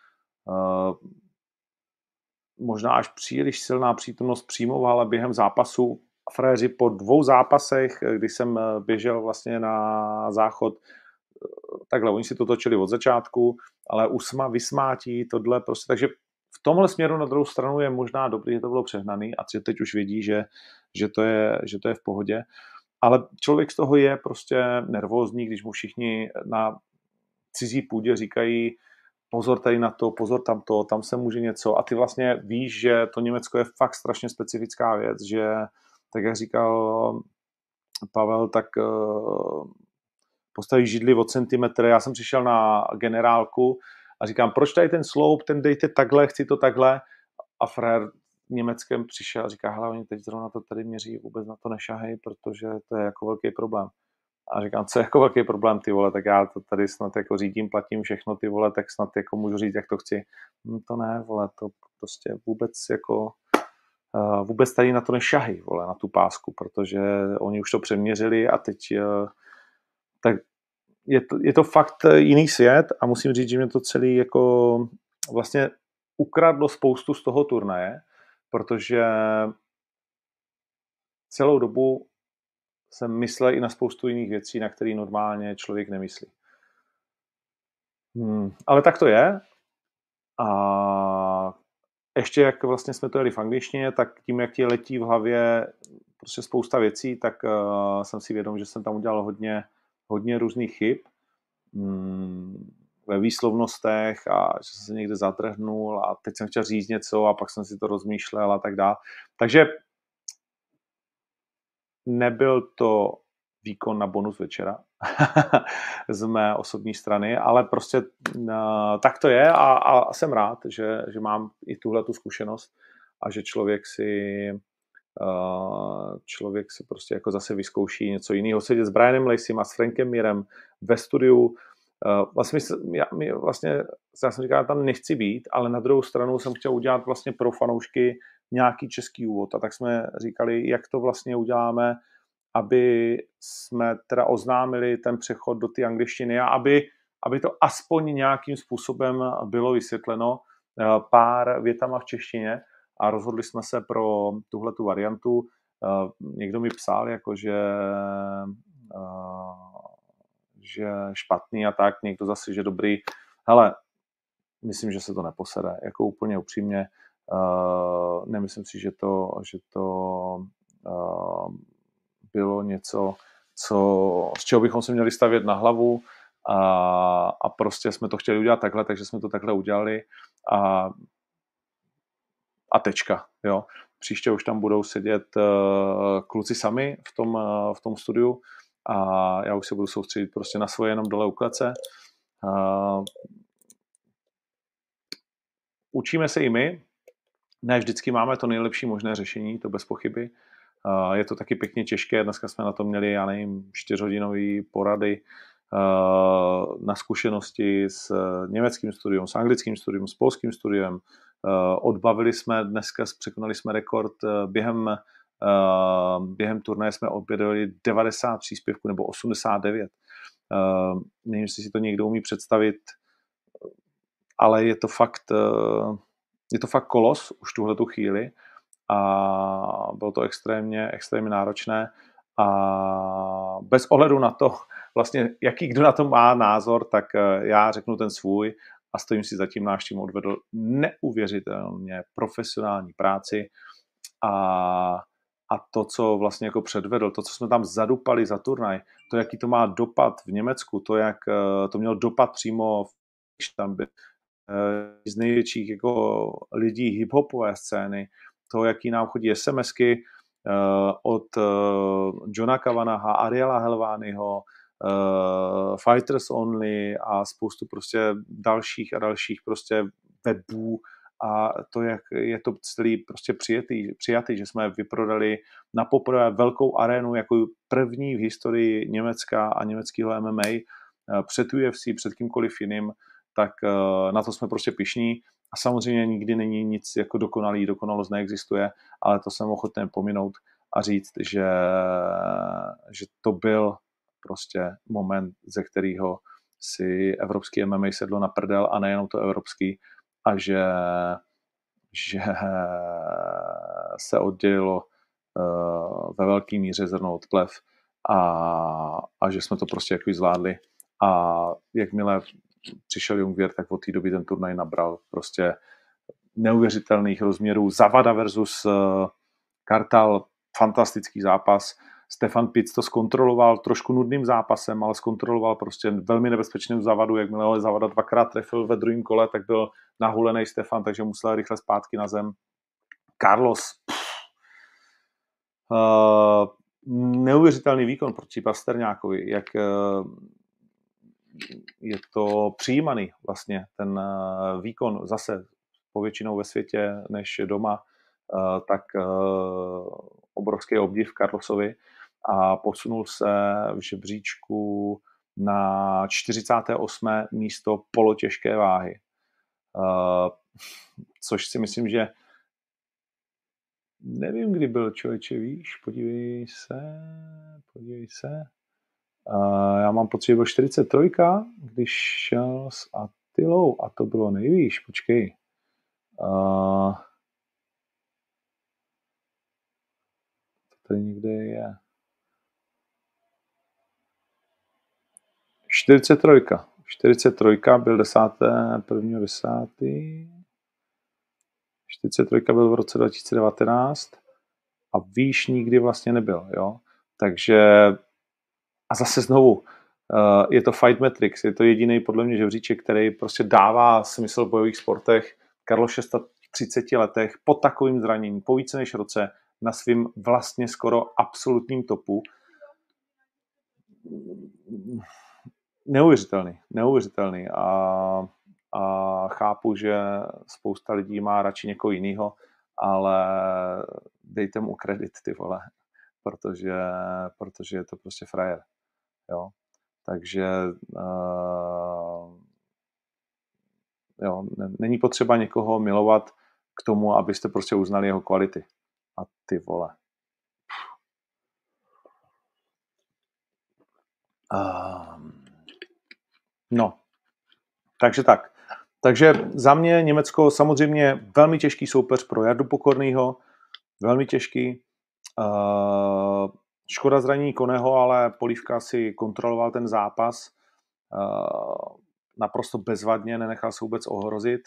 možná až příliš silná přítomnost přímo v hale během zápasu. Fréři po dvou zápasech, když jsem běžel vlastně na záchod, takhle, oni si to točili od začátku, ale usma, vysmátí, tohle prostě, takže v tomhle směru na druhou stranu je možná dobrý, že to bylo přehnaný a teď už vědí, že, že, to je, že to je v pohodě. Ale člověk z toho je prostě nervózní, když mu všichni na cizí půdě říkají, pozor tady na to, pozor tam to, tam se může něco a ty vlastně víš, že to Německo je fakt strašně specifická věc, že tak jak říkal Pavel, tak eh, postaví židli o centimetr. Já jsem přišel na generálku a říkám, proč tady ten sloup, ten dejte takhle, chci to takhle. A frér německém přišel a říká, hele, oni teď zrovna to tady měří, vůbec na to nešahej, protože to je jako velký problém. A říkám, co je jako velký problém, ty vole, tak já to tady snad jako řídím, platím všechno, ty vole, tak snad jako můžu říct, jak to chci. No to ne, vole, to prostě vůbec jako uh, vůbec tady na to nešahy, vole, na tu pásku, protože oni už to přeměřili a teď uh, tak je to, je to fakt jiný svět a musím říct, že mě to celý jako vlastně ukradlo spoustu z toho turnaje, protože celou dobu jsem myslel i na spoustu jiných věcí, na které normálně člověk nemyslí. Hmm, ale tak to je. A ještě jak vlastně jsme to jeli v angličtině, tak tím, jak ti letí v hlavě prostě spousta věcí, tak uh, jsem si vědom, že jsem tam udělal hodně hodně různých chyb mm, ve výslovnostech a že jsem se někde zatrhnul a teď jsem chtěl říct něco a pak jsem si to rozmýšlel a tak dále. Takže nebyl to výkon na bonus večera z mé osobní strany, ale prostě uh, tak to je a, a jsem rád, že, že mám i tuhle tu zkušenost a že člověk si člověk si prostě jako zase vyzkouší něco jiného. Sedět s Brianem Lacey a s Frankem Mirem ve studiu, vlastně, já, vlastně, já jsem říkal, tam nechci být, ale na druhou stranu jsem chtěl udělat vlastně pro fanoušky nějaký český úvod a tak jsme říkali, jak to vlastně uděláme, aby jsme teda oznámili ten přechod do té angličtiny a aby, aby to aspoň nějakým způsobem bylo vysvětleno pár větama v češtině, a rozhodli jsme se pro tuhle tu variantu. Eh, někdo mi psal, jako že, eh, že špatný a tak, někdo zase, že dobrý. Hele, myslím, že se to neposede, jako úplně upřímně. Uh, nemyslím si, že to, že to uh, bylo něco, co, z čeho bychom se měli stavět na hlavu a, a prostě jsme to chtěli udělat takhle, takže jsme to takhle udělali a a tečka. Jo. Příště už tam budou sedět uh, kluci sami v tom, uh, v tom studiu a já už se budu soustředit prostě na svoje jenom dole u klece. Uh, učíme se i my, ne vždycky máme to nejlepší možné řešení, to bez pochyby. Uh, je to taky pěkně těžké, dneska jsme na to měli, já nevím, čtyřhodinové porady na zkušenosti s německým studiem, s anglickým studiem, s polským studiem, odbavili jsme dneska, překonali jsme rekord eh, během, během turnaje jsme objevili 90 příspěvků nebo 89. Nevím, jestli si to někdo umí představit, ale je to fakt, je to fakt kolos už tuhle tu chvíli a bylo to extrémně, extrémně náročné a bez ohledu na to, vlastně jaký kdo na to má názor, tak já řeknu ten svůj a stojím si za tím náš tým odvedl neuvěřitelně profesionální práci a, a to, co vlastně jako předvedl, to, co jsme tam zadupali za turnaj, to, jaký to má dopad v Německu, to, jak eh, to mělo dopad přímo, když tam by z největších jako lidí hip-hopové scény, to, jaký nám chodí SMSky od Johna Kavanaha, Ariela Helványho, Fighters Only a spoustu prostě dalších a dalších prostě webů, a to, jak je to celý prostě přijatý, přijatý, že jsme vyprodali na poprvé velkou arénu jako první v historii Německa a německého MMA eh, před UFC, před kýmkoliv jiným, tak eh, na to jsme prostě pišní. A samozřejmě nikdy není nic jako dokonalý, dokonalost neexistuje, ale to jsem ochotný pominout a říct, že, že to byl prostě moment, ze kterého si evropský MMA sedlo na prdel a nejenom to evropský, a že, že se oddělilo uh, ve velké míře zrno od plev a, a že jsme to prostě jako zvládli. A jakmile přišel Jungwirth, tak od té doby ten turnaj nabral prostě neuvěřitelných rozměrů. Zavada versus uh, Kartal, fantastický zápas. Stefan Pitz to zkontroloval trošku nudným zápasem, ale zkontroloval prostě velmi nebezpečným zavadu. Jakmile ho zavada dvakrát trefil ve druhém kole, tak byl nahulený Stefan, takže musel rychle zpátky na zem. Carlos, uh, neuvěřitelný výkon proti Pasterňákovi, jak uh, je to přijímaný vlastně ten uh, výkon zase povětšinou ve světě než doma, tak obrovský obdiv Carlosovi a posunul se v žebříčku na 48. místo polotěžké váhy. Uh, což si myslím, že nevím, kdy byl člověče, víš, podívej se, podívej se. Uh, já mám pocit, že byl 43, když šel s Attilou a to bylo nejvýš, počkej. Uh, to tady někde je. 43. 43 byl 10. 1. 10. 43 byl v roce 2019 a výš nikdy vlastně nebyl, jo. Takže a zase znovu, eh, je to Fight Matrix, je to jediný podle mě žebříček, který prostě dává smysl v bojových sportech. Karlo 6 30 letech po takovým zranění, po více než roce, na svým vlastně skoro absolutním topu neuvěřitelný, neuvěřitelný a, a chápu, že spousta lidí má radši někoho jiného, ale dejte mu kredit, ty vole, protože, protože je to prostě frajer, jo. Takže uh, jo, není potřeba někoho milovat k tomu, abyste prostě uznali jeho kvality. A ty vole. Um, No, takže tak. Takže za mě Německo samozřejmě velmi těžký soupeř pro Jardu Pokornýho, velmi těžký. Uh, škoda zranění Koneho, ale Polívka si kontroloval ten zápas uh, naprosto bezvadně, nenechal se vůbec ohrozit.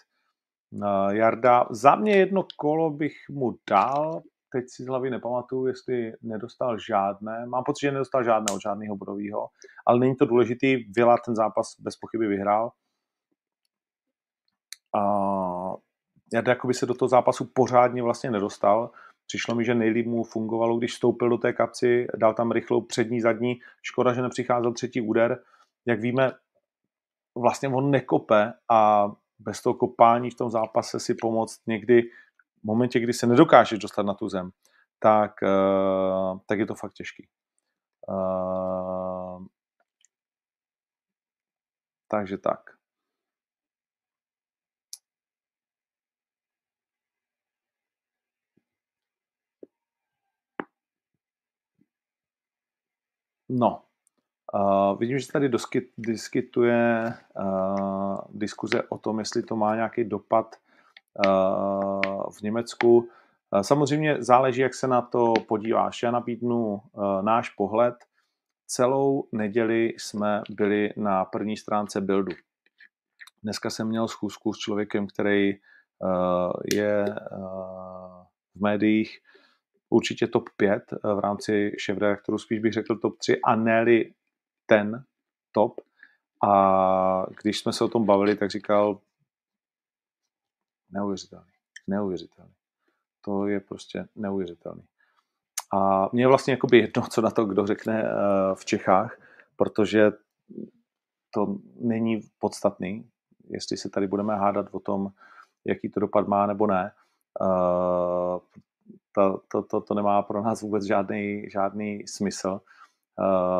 Uh, Jarda, za mě jedno kolo bych mu dal, teď si z hlavy nepamatuju, jestli nedostal žádné. Mám pocit, že nedostal žádné od žádného bodového, ale není to důležitý. Vila ten zápas bez pochyby vyhrál. A já by se do toho zápasu pořádně vlastně nedostal. Přišlo mi, že nejlíp mu fungovalo, když vstoupil do té kapci, dal tam rychlou přední, zadní. Škoda, že nepřicházel třetí úder. Jak víme, vlastně on nekope a bez toho kopání v tom zápase si pomoct někdy v momentě, kdy se nedokážeš dostat na tu zem, tak, uh, tak je to fakt těžký. Uh, takže tak. No, uh, vidím, že tady diskutuje uh, diskuze o tom, jestli to má nějaký dopad v Německu. Samozřejmě záleží, jak se na to podíváš. Já nabídnu eh, náš pohled. Celou neděli jsme byli na první stránce Buildu. Dneska jsem měl schůzku s člověkem, který eh, je eh, v médiích určitě top 5 v rámci šéf-redaktoru, spíš bych řekl top 3 a ne ten top. A když jsme se o tom bavili, tak říkal, Neuvěřitelný. Neuvěřitelný. To je prostě neuvěřitelný. A mě je vlastně jakoby jedno, co na to kdo řekne eh, v Čechách, protože to není podstatný, jestli se tady budeme hádat o tom, jaký to dopad má nebo ne. Uh, to, to, to, to nemá pro nás vůbec žádný, žádný smysl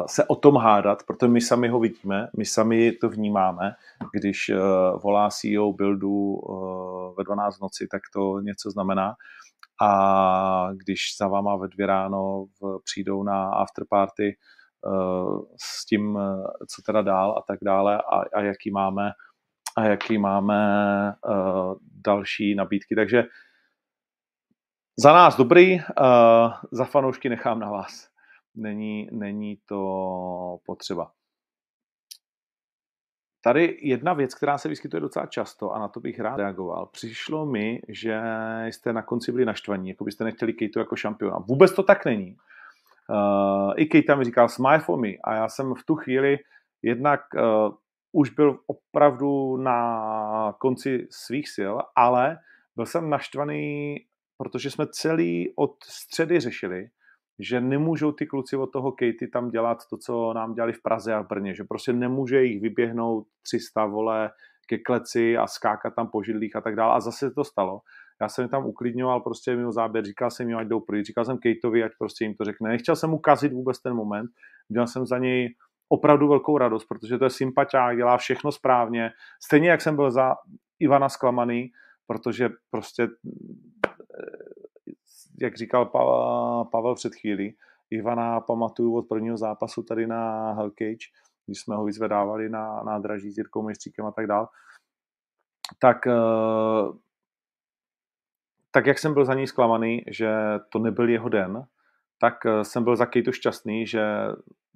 se o tom hádat, protože my sami ho vidíme, my sami to vnímáme. Když uh, volá CEO buildu uh, ve 12 noci, tak to něco znamená. A když za váma ve dvě ráno přijdou na afterparty s tím, co teda dál a tak dále a, a jaký máme a jaký máme další nabídky. Takže za nás dobrý, za fanoušky nechám na vás. Není, není to potřeba. Tady jedna věc, která se vyskytuje docela často a na to bych rád reagoval. Přišlo mi, že jste na konci byli naštvaní, jako byste nechtěli Kejtu jako šampiona. Vůbec to tak není. Uh, I Kejta mi říkal smile for me a já jsem v tu chvíli jednak uh, už byl opravdu na konci svých sil, ale byl jsem naštvaný, protože jsme celý od středy řešili, že nemůžou ty kluci od toho Katy tam dělat to, co nám dělali v Praze a v Brně, že prostě nemůže jich vyběhnout 300 vole ke kleci a skákat tam po židlích a tak dále. A zase to stalo. Já jsem je tam uklidňoval prostě mimo záběr, říkal jsem jim, ať jdou pryč, říkal jsem Kejtovi, ať prostě jim to řekne. Nechtěl jsem mu kazit vůbec ten moment, dělal jsem za něj opravdu velkou radost, protože to je sympatiák, dělá všechno správně. Stejně jak jsem byl za Ivana zklamaný, protože prostě, jak říkal Pavel před chvílí, Ivana pamatuju od prvního zápasu tady na Hellcage, když jsme ho vyzvedávali na nádraží s Jirkou Mejstříkem a tak dál, tak, eh, tak jak jsem byl za ní zklamaný, že to nebyl jeho den, tak eh, jsem byl za Kejtu šťastný, že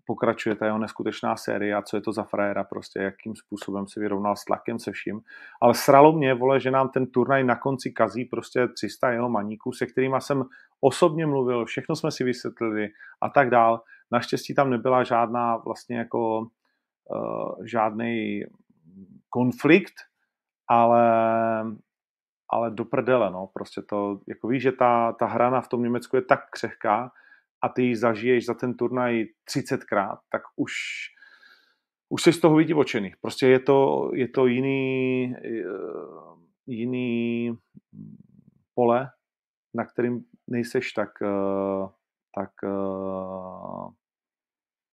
pokračuje ta jeho neskutečná série a co je to za frajera prostě, jakým způsobem se vyrovnal s tlakem se vším. Ale sralo mě, vole, že nám ten turnaj na konci kazí prostě 300 jeho maníků, se kterými jsem osobně mluvil, všechno jsme si vysvětlili a tak dál. Naštěstí tam nebyla žádná vlastně jako uh, žádný konflikt, ale ale do prdele, no, prostě to, jako víš, že ta, ta hrana v tom Německu je tak křehká, a ty ji zažiješ za ten turnaj 30krát, tak už, už jsi z toho vydivočený. Prostě je to, je to jiný, eh, jiný pole, na kterým nejseš tak, eh, tak, eh,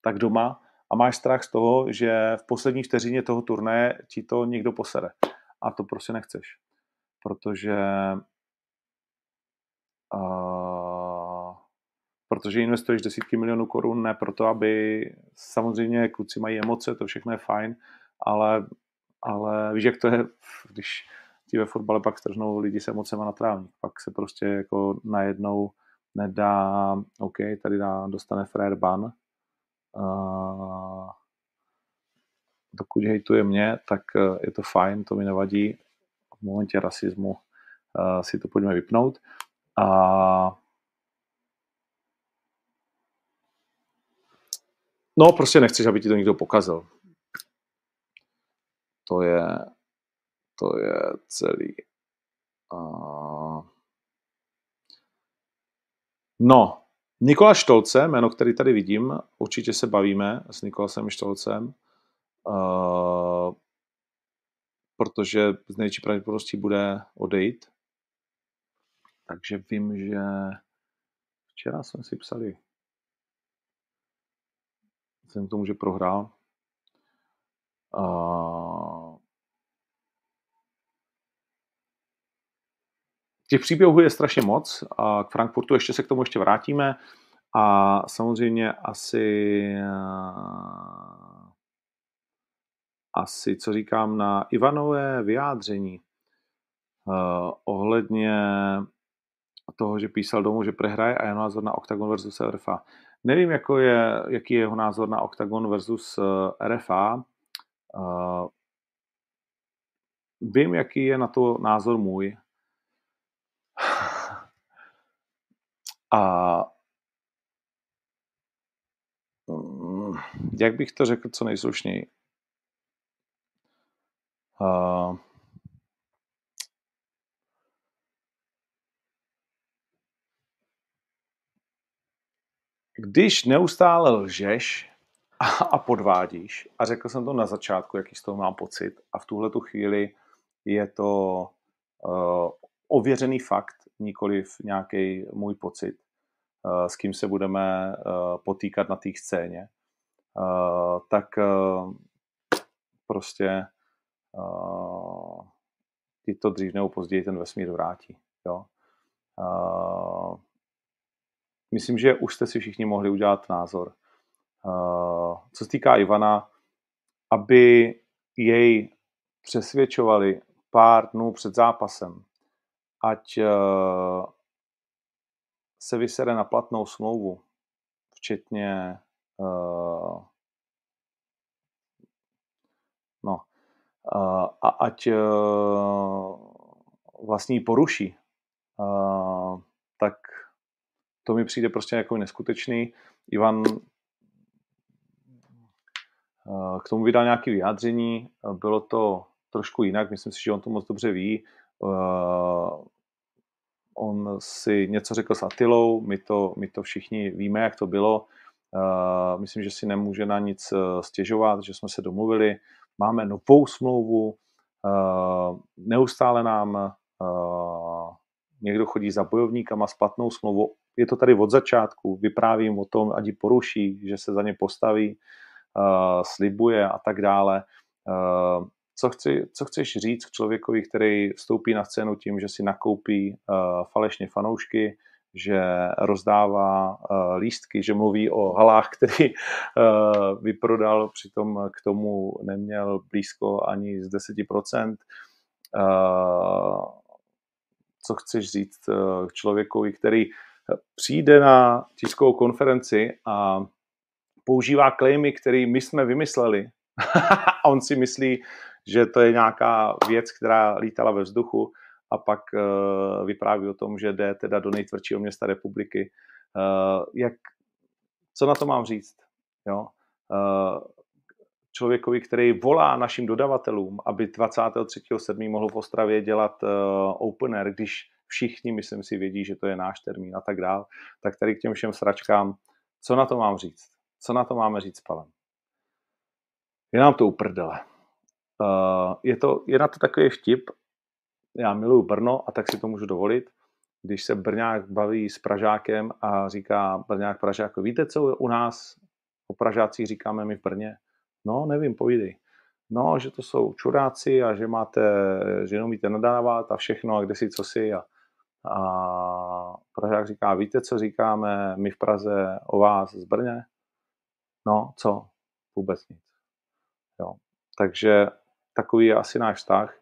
tak doma a máš strach z toho, že v poslední vteřině toho turnaje ti to někdo posere. A to prostě nechceš. Protože uh, protože investuješ desítky milionů korun ne proto, aby samozřejmě kluci mají emoce, to všechno je fajn, ale, ale víš, jak to je, když ti ve fotbale pak stržnou lidi s emocema na trávník, pak se prostě jako najednou nedá, OK, tady dá, dostane frér ban, uh, dokud hejtuje mě, tak eh, je to fajn, to mi nevadí. V momentě rasismu uh, si to pojďme vypnout. A No, prostě nechceš, aby ti to někdo pokazil. To je, to je celý. Uh... No, Nikola Štolce, jméno, který tady vidím, určitě se bavíme s Nikolasem Štolcem, uh, protože z největší pravděpodobností bude odejít. Takže vím, že včera jsme si psali vzhledem k tomu, že prohrál. A těch příběhů je strašně moc a k Frankfurtu ještě se k tomu ještě vrátíme a samozřejmě asi asi, co říkám na Ivanové vyjádření uh, ohledně toho, že písal domů, že prehraje a je názor na Octagon versus RFA. Nevím, jako je, jaký je jeho názor na Octagon versus eh, RFA. Uh, vím, jaký je na to názor můj. A mm, jak bych to řekl co nejslušněji? Uh, když neustále lžeš a, a podvádíš, a řekl jsem to na začátku, jaký z toho mám pocit, a v tuhle tu chvíli je to uh, ověřený fakt, nikoliv nějaký můj pocit, uh, s kým se budeme uh, potýkat na té scéně, uh, tak uh, prostě uh, ti to dřív nebo později ten vesmír vrátí. Jo? Uh, myslím, že už jste si všichni mohli udělat názor. Uh, co se týká Ivana, aby jej přesvědčovali pár dnů před zápasem, ať uh, se vysere na platnou smlouvu, včetně uh, no, a ať uh, vlastní poruší, tak to mi přijde prostě jako neskutečný. Ivan k tomu vydal nějaké vyjádření, bylo to trošku jinak, myslím si, že on to moc dobře ví. On si něco řekl s Atilou, my to, my to všichni víme, jak to bylo. Myslím, že si nemůže na nic stěžovat, že jsme se domluvili. Máme novou smlouvu, neustále nám někdo chodí za bojovníkama s platnou smlouvou. Je to tady od začátku, vyprávím o tom, ať ji poruší, že se za ně postaví, uh, slibuje a tak dále. Uh, co, chci, co chceš říct k člověkovi, který vstoupí na scénu tím, že si nakoupí uh, falešně fanoušky, že rozdává uh, lístky, že mluví o halách, který uh, vyprodal, přitom k tomu neměl blízko ani z 10%. Uh, co chceš říct k člověkovi, který přijde na tiskovou konferenci a používá klejmy, které my jsme vymysleli. a on si myslí, že to je nějaká věc, která lítala ve vzduchu a pak uh, vypráví o tom, že jde teda do nejtvrdšího města republiky. Uh, jak, co na to mám říct? Jo? Uh, člověkovi, který volá našim dodavatelům, aby 23.7. mohl v Ostravě dělat uh, open air, když všichni, myslím si, vědí, že to je náš termín a tak dál, tak tady k těm všem sračkám, co na to mám říct? Co na to máme říct, Pavem? Je nám to uprdele. Uh, je, to, je na to takový vtip, já miluju Brno a tak si to můžu dovolit, když se Brňák baví s Pražákem a říká Brňák Pražáku, víte, co u nás o Pražácích říkáme my v Brně? No, nevím, povídej. No, že to jsou čuráci a že máte, že jenom nadávat a všechno a kde si co si a, a Pražák říká, víte, co říkáme my v Praze o vás z Brně? No, co? Vůbec nic. Jo. Takže takový je asi náš vztah.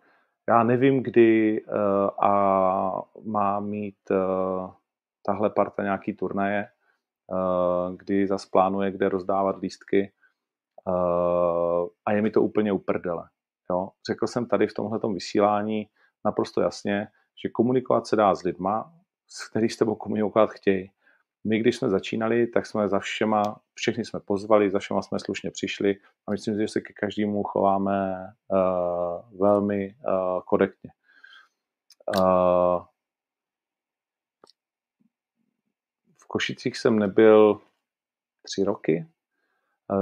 Já nevím, kdy uh, a má mít uh, tahle parta nějaký turnaje, uh, kdy zas plánuje, kde rozdávat lístky uh, a je mi to úplně uprdele. Jo. Řekl jsem tady v tomhle vysílání naprosto jasně, že komunikovat se dá s lidma, s kterých s tebou komunikovat chtějí. My, když jsme začínali, tak jsme za všema, všechny jsme pozvali, za všema jsme slušně přišli a myslím že se ke každému chováme uh, velmi uh, korektně. Uh, v Košicích jsem nebyl tři roky.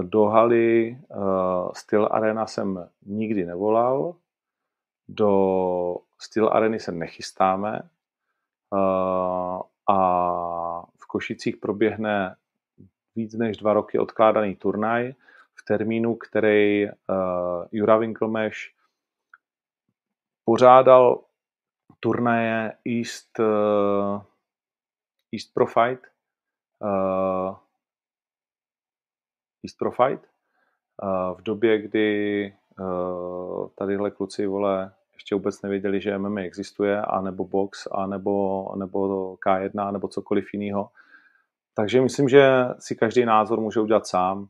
Do haly uh, Styl Arena jsem nikdy nevolal. Do Styl Areny se nechystáme. Uh, a v Košicích proběhne víc než dva roky odkládaný turnaj v termínu, který uh, Jura Winkelmeš pořádal turnaje East, uh, East Pro Fight, East Pro Fight v době, kdy tadyhle kluci vole ještě vůbec nevěděli, že MMA existuje, anebo box, anebo, nebo K1, nebo cokoliv jiného. Takže myslím, že si každý názor může udělat sám.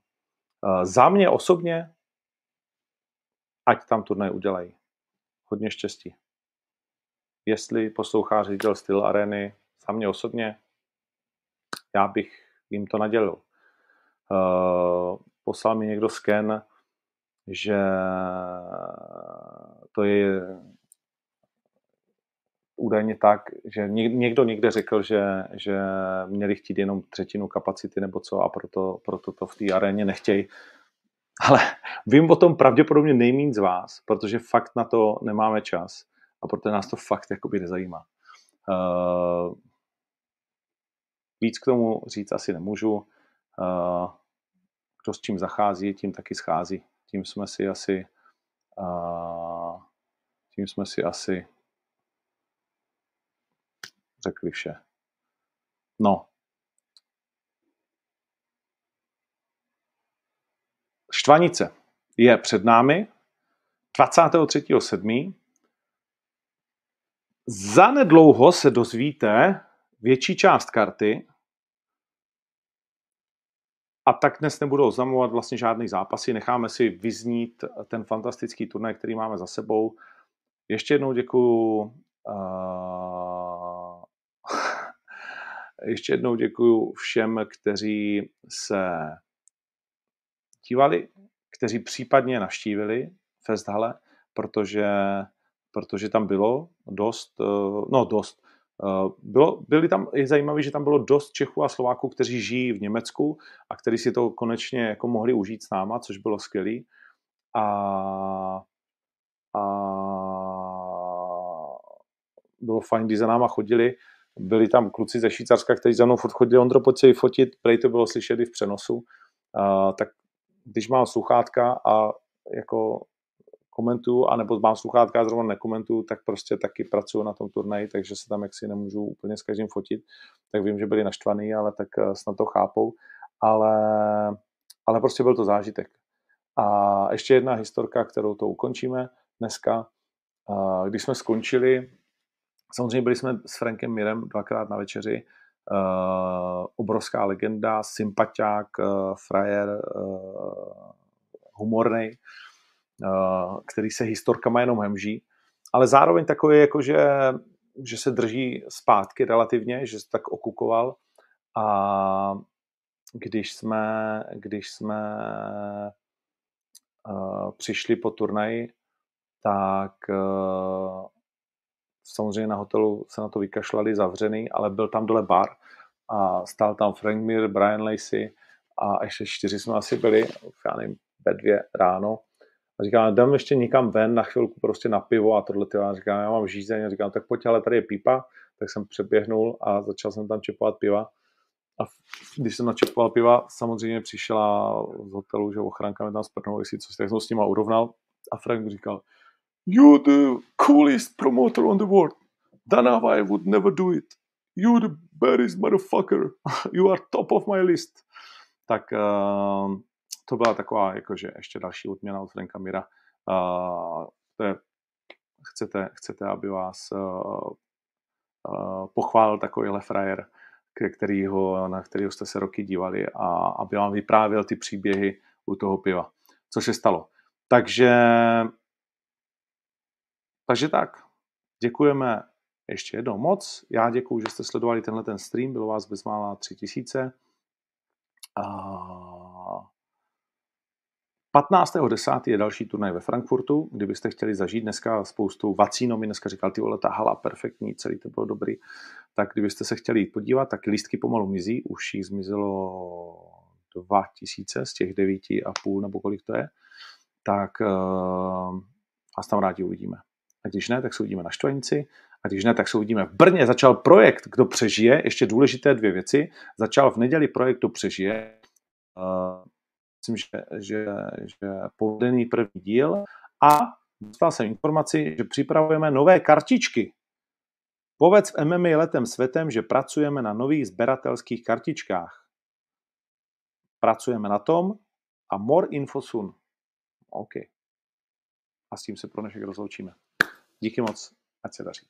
Eh, za mě osobně, ať tam turnaj udělají. Hodně štěstí. Jestli poslouchá ředitel styl areny, za mě osobně, já bych jim to nadělil. Uh, poslal mi někdo sken, že to je údajně tak, že někdo někde řekl, že, že měli chtít jenom třetinu kapacity nebo co a proto, proto to v té aréně nechtějí. Ale vím o tom pravděpodobně nejmín z vás, protože fakt na to nemáme čas a proto nás to fakt jakoby nezajímá. Uh, víc k tomu říct asi nemůžu. Uh, kdo s čím zachází, tím taky schází. Tím jsme si asi uh, tím jsme si asi řekli vše. No. Štvanice je před námi 23.7. Zanedlouho se dozvíte větší část karty a tak dnes nebudu oznamovat vlastně žádný zápasy, necháme si vyznít ten fantastický turnaj, který máme za sebou. Ještě jednou děkuju ještě jednou děkuju všem, kteří se dívali, kteří případně navštívili Festhalle, protože, protože tam bylo dost, no dost, bylo, byli tam, je zajímavé, že tam bylo dost Čechů a Slováků, kteří žijí v Německu a kteří si to konečně jako mohli užít s náma, což bylo skvělé. A, a bylo fajn, když za náma chodili. Byli tam kluci ze Švýcarska, kteří za mnou furt chodili, Ondro, pojď se fotit, prej to bylo slyšet i v přenosu. A, tak když mám sluchátka a jako komentuju, anebo mám sluchátka a zrovna nekomentuju, tak prostě taky pracuju na tom turnaji, takže se tam jaksi nemůžu úplně s každým fotit. Tak vím, že byli naštvaný, ale tak eh, snad to chápou. Ale, ale prostě byl to zážitek. A ještě jedna historka, kterou to ukončíme dneska. Když jsme skončili, samozřejmě byli jsme s Frankem Mirem dvakrát na večeři, Uh, obrovská legenda, sympatiák, uh, frajer, uh, humornej, uh, který se historkama jenom hemží, ale zároveň takový, jako že, že se drží zpátky relativně, že se tak okukoval. A když jsme, když jsme uh, přišli po turnaji, tak uh, samozřejmě na hotelu se na to vykašlali, zavřený, ale byl tam dole bar a stál tam Frank Mir, Brian Lacey a ještě čtyři jsme asi byli, já nevím, ve dvě ráno. A říkám, jdem ještě někam ven na chvilku prostě na pivo a tohle ty. A říkám, já mám žízeň. A říkám, tak pojď, ale tady je pipa. Tak jsem přeběhnul a začal jsem tam čepovat piva. A když jsem načepoval piva, samozřejmě přišla z hotelu, že ochranka mi tam sprnul, jestli coś, tak jsem s nima urovnal. A Frank říkal, You're the coolest promoter on the world. Danava, I would never do it. You're the baddest motherfucker. You are top of my list. Tak uh, to byla taková jakože ještě další odměna od Franka Mira. Uh, to je, chcete, chcete, aby vás uh, uh, pochválil takovýhle frajer, kterýho, na kterého jste se roky dívali a aby vám vyprávěl ty příběhy u toho piva, co se stalo. Takže takže tak, děkujeme ještě jednou moc. Já děkuji, že jste sledovali tenhle ten stream, bylo vás bezmála tři tisíce. A 15.10. je další turnaj ve Frankfurtu, kdybyste chtěli zažít dneska spoustu vacíno, mi dneska říkal, ty vole, ta hala perfektní, celý to bylo dobrý, tak kdybyste se chtěli jít podívat, tak lístky pomalu mizí, už jich zmizelo 2000 z těch 9,5 nebo kolik to je, tak uh, vás tam rádi uvidíme. A když ne, tak se uvidíme na Štvanici. A když ne, tak se uvidíme v Brně. Začal projekt Kdo přežije. Ještě důležité dvě věci. Začal v neděli projekt Kdo přežije. Uh, myslím, že, že, že povedený první díl. A dostal jsem informaci, že připravujeme nové kartičky. Povedz v MMA letem světem, že pracujeme na nových sběratelských kartičkách. Pracujeme na tom a more info soon. OK. A s tím se pro dnešek rozloučíme. Díky moc, ať se daří.